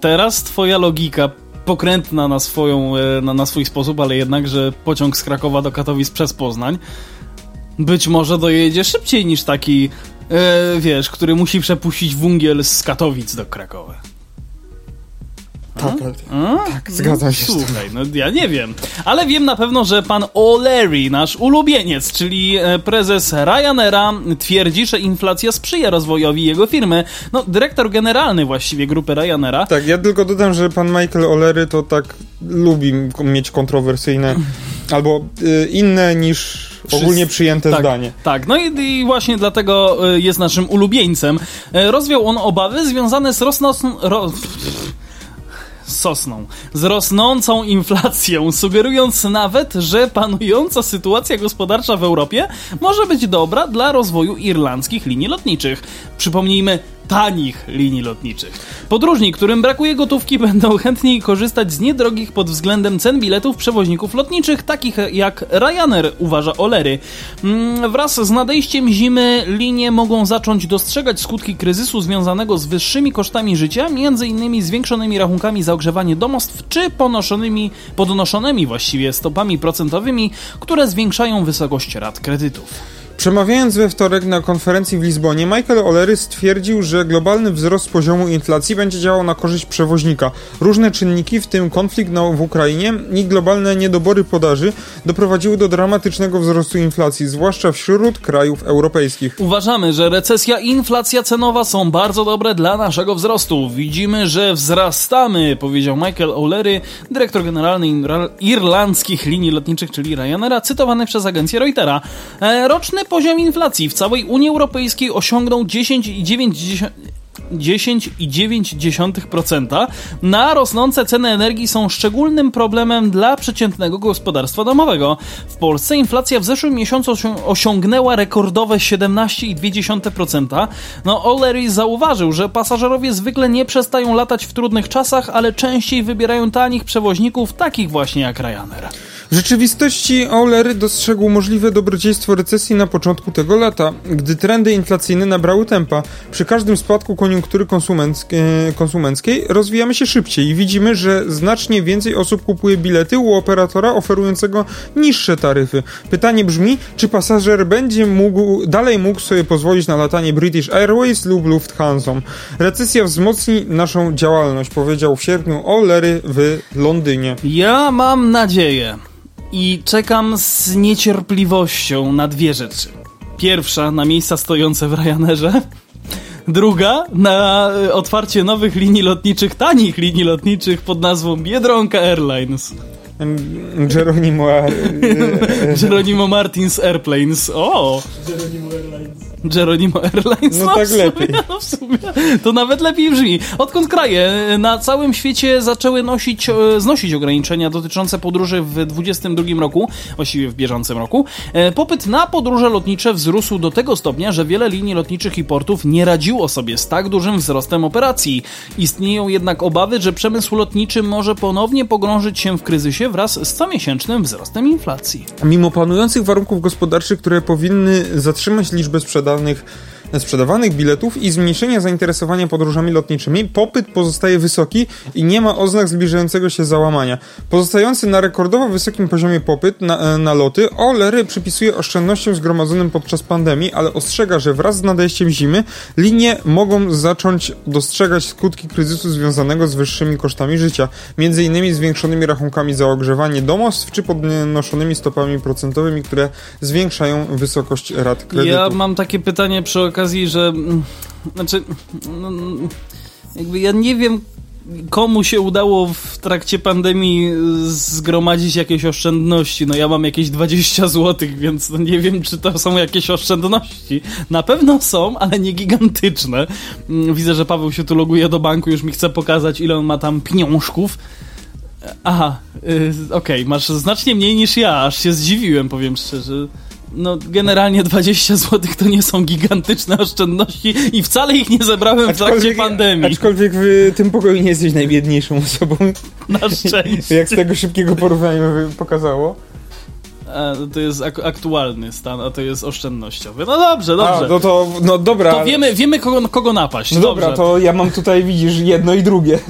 Speaker 1: teraz twoja logika pokrętna na, swoją, e, na, na swój sposób, ale jednak, że pociąg z Krakowa do Katowic przez Poznań być może dojedzie szybciej niż taki, e, wiesz, który musi przepuścić wungiel z Katowic do Krakowa.
Speaker 2: Tak, ale...
Speaker 1: A?
Speaker 2: tak, zgadzam się z tym.
Speaker 1: Słuchaj, no ja nie wiem, ale wiem na pewno, że pan O'Leary, nasz ulubieniec, czyli e, prezes Ryanaira, twierdzi, że inflacja sprzyja rozwojowi jego firmy. No, dyrektor generalny właściwie grupy Ryanaira
Speaker 2: Tak, ja tylko dodam, że pan Michael Olery to tak lubi mieć kontrowersyjne albo y, inne niż ogólnie przyjęte
Speaker 1: tak,
Speaker 2: zdanie.
Speaker 1: Tak, no i, i właśnie dlatego e, jest naszym ulubieńcem. E, Rozwiał on obawy związane z rosnącą... Ro... Sosną. Z rosnącą inflacją, sugerując nawet, że panująca sytuacja gospodarcza w Europie może być dobra dla rozwoju irlandzkich linii lotniczych. Przypomnijmy, tanich linii lotniczych. Podróżni, którym brakuje gotówki, będą chętniej korzystać z niedrogich pod względem cen biletów przewoźników lotniczych, takich jak Ryanair, uważa Olery. Mm, wraz z nadejściem zimy linie mogą zacząć dostrzegać skutki kryzysu związanego z wyższymi kosztami życia, m.in. zwiększonymi rachunkami za ogrzewanie domostw, czy ponoszonymi, podnoszonymi właściwie stopami procentowymi, które zwiększają wysokość rat kredytów.
Speaker 2: Przemawiając we wtorek na konferencji w Lizbonie, Michael Olery stwierdził, że globalny wzrost poziomu inflacji będzie działał na korzyść przewoźnika. Różne czynniki, w tym konflikt w Ukrainie i globalne niedobory podaży, doprowadziły do dramatycznego wzrostu inflacji, zwłaszcza wśród krajów europejskich.
Speaker 1: Uważamy, że recesja i inflacja cenowa są bardzo dobre dla naszego wzrostu. Widzimy, że wzrastamy, powiedział Michael O'Leary, dyrektor generalny irlandzkich linii lotniczych, czyli Ryanaira, cytowany przez agencję Reutera. E, roczny poziom inflacji w całej Unii Europejskiej osiągnął 10,9%. 10,9% na rosnące ceny energii są szczególnym problemem dla przeciętnego gospodarstwa domowego. W Polsce inflacja w zeszłym miesiącu osiągnęła rekordowe 17,2%. No, O'Leary zauważył, że pasażerowie zwykle nie przestają latać w trudnych czasach, ale częściej wybierają tanich przewoźników, takich właśnie jak Ryanair.
Speaker 2: W rzeczywistości Euler dostrzegł możliwe dobrodziejstwo recesji na początku tego lata, gdy trendy inflacyjne nabrały tempa. Przy każdym spadku koniunktury konsumenckiej rozwijamy się szybciej i widzimy, że znacznie więcej osób kupuje bilety u operatora oferującego niższe taryfy. Pytanie brzmi, czy pasażer będzie mógł, dalej mógł sobie pozwolić na latanie British Airways lub Lufthansa. Recesja wzmocni naszą działalność, powiedział w sierpniu O'Leary w Londynie.
Speaker 1: Ja mam nadzieję, i czekam z niecierpliwością na dwie rzeczy. Pierwsza na miejsca stojące w Ryanerze. Druga na e, otwarcie nowych linii lotniczych, tanich linii lotniczych pod nazwą Biedronka Airlines.
Speaker 2: Geronimo...
Speaker 1: Geronimo Martins Airplanes. O! Geronimo Airlines. Geronimo Airlines.
Speaker 2: No, no tak sumie, lepiej.
Speaker 1: No w sumie to nawet lepiej brzmi. Odkąd kraje na całym świecie zaczęły nosić, e, znosić ograniczenia dotyczące podróży w 2022 roku, właściwie w bieżącym roku, e, popyt na podróże lotnicze wzrósł do tego stopnia, że wiele linii lotniczych i portów nie radziło sobie z tak dużym wzrostem operacji. Istnieją jednak obawy, że przemysł lotniczy może ponownie pogrążyć się w kryzysie wraz z comiesięcznym wzrostem inflacji.
Speaker 2: Mimo panujących warunków gospodarczych, które powinny zatrzymać liczbę sprzedaży, данных sprzedawanych biletów i zmniejszenia zainteresowania podróżami lotniczymi, popyt pozostaje wysoki i nie ma oznak zbliżającego się załamania. Pozostający na rekordowo wysokim poziomie popyt na, e, na loty, Olery przypisuje oszczędnościom zgromadzonym podczas pandemii, ale ostrzega, że wraz z nadejściem zimy linie mogą zacząć dostrzegać skutki kryzysu związanego z wyższymi kosztami życia, innymi zwiększonymi rachunkami za ogrzewanie domostw czy podnoszonymi stopami procentowymi, które zwiększają wysokość rat kredytu.
Speaker 1: Ja mam takie pytanie przy okazji okazji, że mm, znaczy no, jakby ja nie wiem komu się udało w trakcie pandemii zgromadzić jakieś oszczędności. No ja mam jakieś 20 zł, więc no nie wiem, czy to są jakieś oszczędności. Na pewno są, ale nie gigantyczne. Mm, widzę, że Paweł się tu loguje do banku, już mi chce pokazać, ile on ma tam pieniążków. Aha, yy, okej, okay, masz znacznie mniej niż ja, aż się zdziwiłem, powiem szczerze no generalnie 20 zł to nie są gigantyczne oszczędności i wcale ich nie zebrałem w trakcie pandemii.
Speaker 2: Aczkolwiek w tym pokoju nie jesteś najbiedniejszą osobą.
Speaker 1: Na szczęście.
Speaker 2: Jak z tego szybkiego porównania pokazało.
Speaker 1: A, to jest ak aktualny stan, a to jest oszczędnościowy. No dobrze, dobrze. A,
Speaker 2: no to, no dobra.
Speaker 1: To wiemy, wiemy kogo, kogo napaść.
Speaker 2: No
Speaker 1: dobrze.
Speaker 2: dobra, to ja mam tutaj, widzisz, jedno i drugie.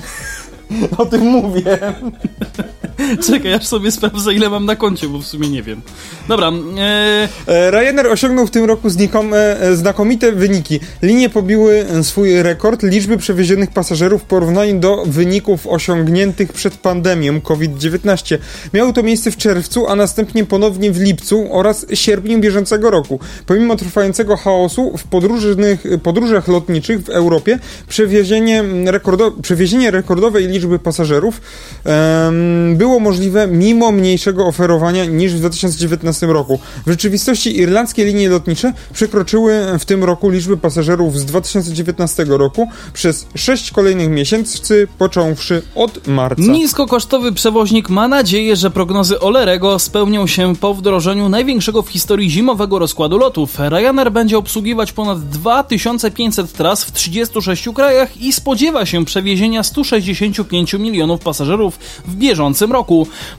Speaker 2: O tym mówię.
Speaker 1: Czekaj, aż sobie sprawdzę, ile mam na koncie, bo w sumie nie wiem. Dobra.
Speaker 2: E... e Ryanair osiągnął w tym roku znikome, znakomite wyniki. Linie pobiły swój rekord liczby przewiezionych pasażerów w porównaniu do wyników osiągniętych przed pandemią COVID-19. Miało to miejsce w czerwcu, a następnie ponownie w lipcu oraz sierpniu bieżącego roku. Pomimo trwającego chaosu w podróżnych, podróżach lotniczych w Europie, przewiezienie, rekordo, przewiezienie rekordowej liczby pasażerów um, było możliwe mimo mniejszego oferowania niż w 2019 roku. W rzeczywistości irlandzkie linie lotnicze przekroczyły w tym roku liczby pasażerów z 2019 roku przez 6 kolejnych miesięcy, począwszy od marca.
Speaker 1: Niskokosztowy przewoźnik ma nadzieję, że prognozy Olerego spełnią się po wdrożeniu największego w historii zimowego rozkładu lotów. Ryanair będzie obsługiwać ponad 2500 tras w 36 krajach i spodziewa się przewiezienia 165 milionów pasażerów w bieżącym roku.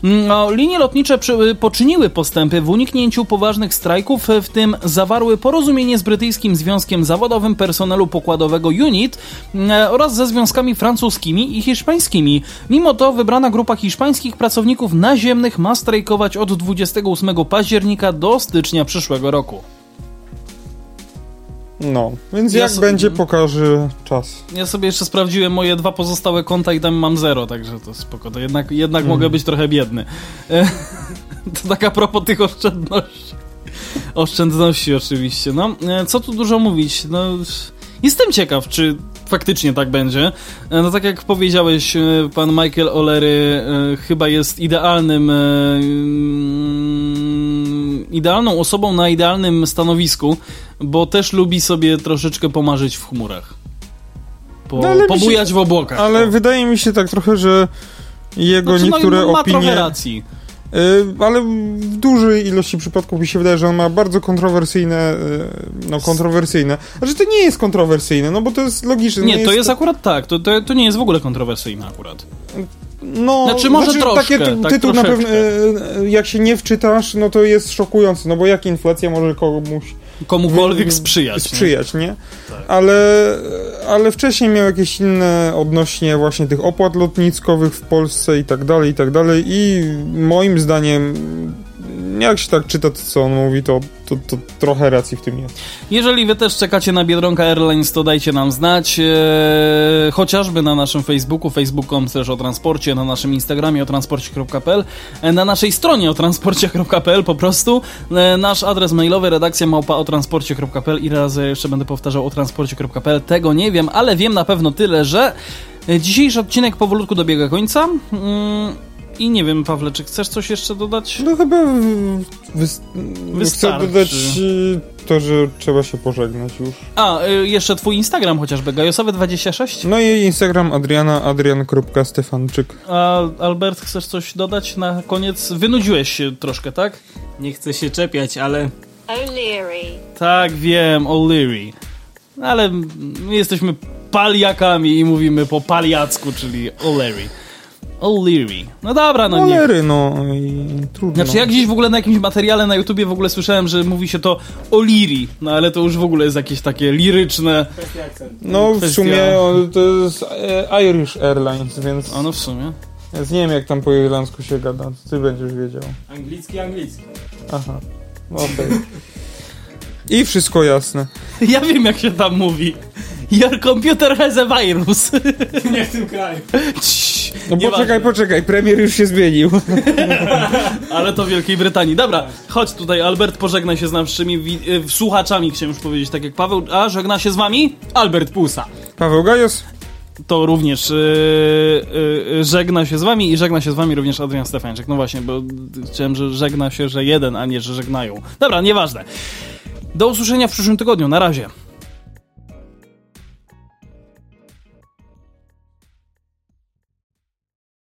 Speaker 1: No, linie lotnicze przy- poczyniły postępy w uniknięciu poważnych strajków, w tym zawarły porozumienie z brytyjskim Związkiem Zawodowym Personelu Pokładowego UNIT e, oraz ze związkami francuskimi i hiszpańskimi. Mimo to wybrana grupa hiszpańskich pracowników naziemnych ma strajkować od 28 października do stycznia przyszłego roku.
Speaker 2: No, więc
Speaker 1: Ja
Speaker 2: jak
Speaker 1: so-
Speaker 2: będzie, pokaże czas.
Speaker 1: Ja sobie jeszcze sprawdziłem moje dwa pozostałe konta i tam mam zero, także to spoko. To jednak, jednak mogę być trochę biedny. To tak a propos tych oszczędności. Oszczędności oczywiście. No, e, co tu dużo mówić? No, jestem ciekaw, czy faktycznie tak będzie. E, No tak jak powiedziałeś, e, pan Michael Olery chyba jest idealnym mm, idealną osobą na idealnym stanowisku, bo też lubi sobie troszeczkę pomarzyć w chmurach. Po,
Speaker 2: No, mi się-
Speaker 1: pobujać w obłokach.
Speaker 2: Ale
Speaker 1: O.
Speaker 2: wydaje mi się tak trochę, że jego
Speaker 1: Znaczy,
Speaker 2: niektóre
Speaker 1: no, ma
Speaker 2: opinie...
Speaker 1: racji.
Speaker 2: Y, ale w dużej ilości przypadków mi się wydaje, że on ma bardzo kontrowersyjne, y, no kontrowersyjne. Znaczy to nie jest kontrowersyjne, no bo to jest logiczne.
Speaker 1: Nie, to jest akurat tak. To, to, to nie jest w ogóle kontrowersyjne akurat.
Speaker 2: No,
Speaker 1: Znaczy, może troszkę,
Speaker 2: Takie
Speaker 1: tak
Speaker 2: tytuł na
Speaker 1: troszeczkę.
Speaker 2: pewno, y, jak się nie wczytasz, no to jest szokujący, no bo jak inflacja może komuś
Speaker 1: Komukolwiek
Speaker 2: wy-
Speaker 1: sprzyjać. nie?
Speaker 2: sprzyjać, nie? Ale, ale wcześniej miał jakieś inne odnośnie właśnie tych opłat lotniskowych w Polsce i tak dalej, i tak dalej i moim zdaniem jak się tak czyta to, co on mówi, to, to, to trochę racji w tym jest.
Speaker 1: Jeżeli wy też czekacie na Biedronka Airlines, to dajcie nam znać, e, chociażby na naszym Facebooku, facebook.com o transporcie, na naszym Instagramie o transporcie.pl, e, na naszej stronie o transporcie.pl po prostu, e, nasz adres mailowy redakcja małpa o transporcie.pl i raz jeszcze będę powtarzał o transporcie.pl, tego nie wiem, ale wiem na pewno tyle, że e, dzisiejszy odcinek powolutku dobiega końca. Mm, I nie wiem, Pawle, czy chcesz coś jeszcze dodać?
Speaker 2: No chyba w- wys- chcę dodać y, to, że trzeba się pożegnać już.
Speaker 1: A, y, jeszcze twój Instagram chociażby, gajosowy26.
Speaker 2: No i Instagram Adriana, adrian.stefanczyk.
Speaker 1: A Albert, chcesz coś dodać na koniec? Wynudziłeś się troszkę, tak?
Speaker 3: Nie chcę się czepiać, ale
Speaker 4: O'Leary.
Speaker 1: Tak, wiem, O'Leary. Ale my jesteśmy paliakami i mówimy po paliacku, czyli O'Leary. O'Leary. No dobra, no nie.
Speaker 2: Olery, no i trudno.
Speaker 1: Znaczy ja gdzieś w ogóle na jakimś materiale na YouTubie w ogóle słyszałem, że mówi się to O'Leary, no ale to już w ogóle jest jakieś takie liryczne.
Speaker 2: No w sumie to jest e, Irish Airlines, więc,
Speaker 1: A no w sumie.
Speaker 2: więc nie wiem jak tam po irlandzku się gada, to ty będziesz wiedział.
Speaker 3: anglicki, anglicki.
Speaker 2: Aha, okej. I wszystko jasne.
Speaker 1: Ja wiem jak się tam mówi. Your computer has a virus.
Speaker 3: Nie w tym kraju.
Speaker 1: Cii,
Speaker 2: No
Speaker 1: nieważne.
Speaker 2: poczekaj, poczekaj, premier już się zmienił.
Speaker 1: Ale to Wielkiej Brytanii. Dobra, chodź tutaj, Albert, pożegnaj się z naszymi y, słuchaczami, chciałem już powiedzieć, tak jak Paweł. A, żegna się z wami?
Speaker 3: Albert Pusa.
Speaker 2: Paweł Gajos,
Speaker 1: To również y, y, y, żegna się z wami i żegna się z wami również Adrian Stefańczyk. No właśnie, bo chciałem, że żegna się, że jeden, a nie, że żegnają. Dobra, nieważne. Do usłyszenia w przyszłym tygodniu. Na razie.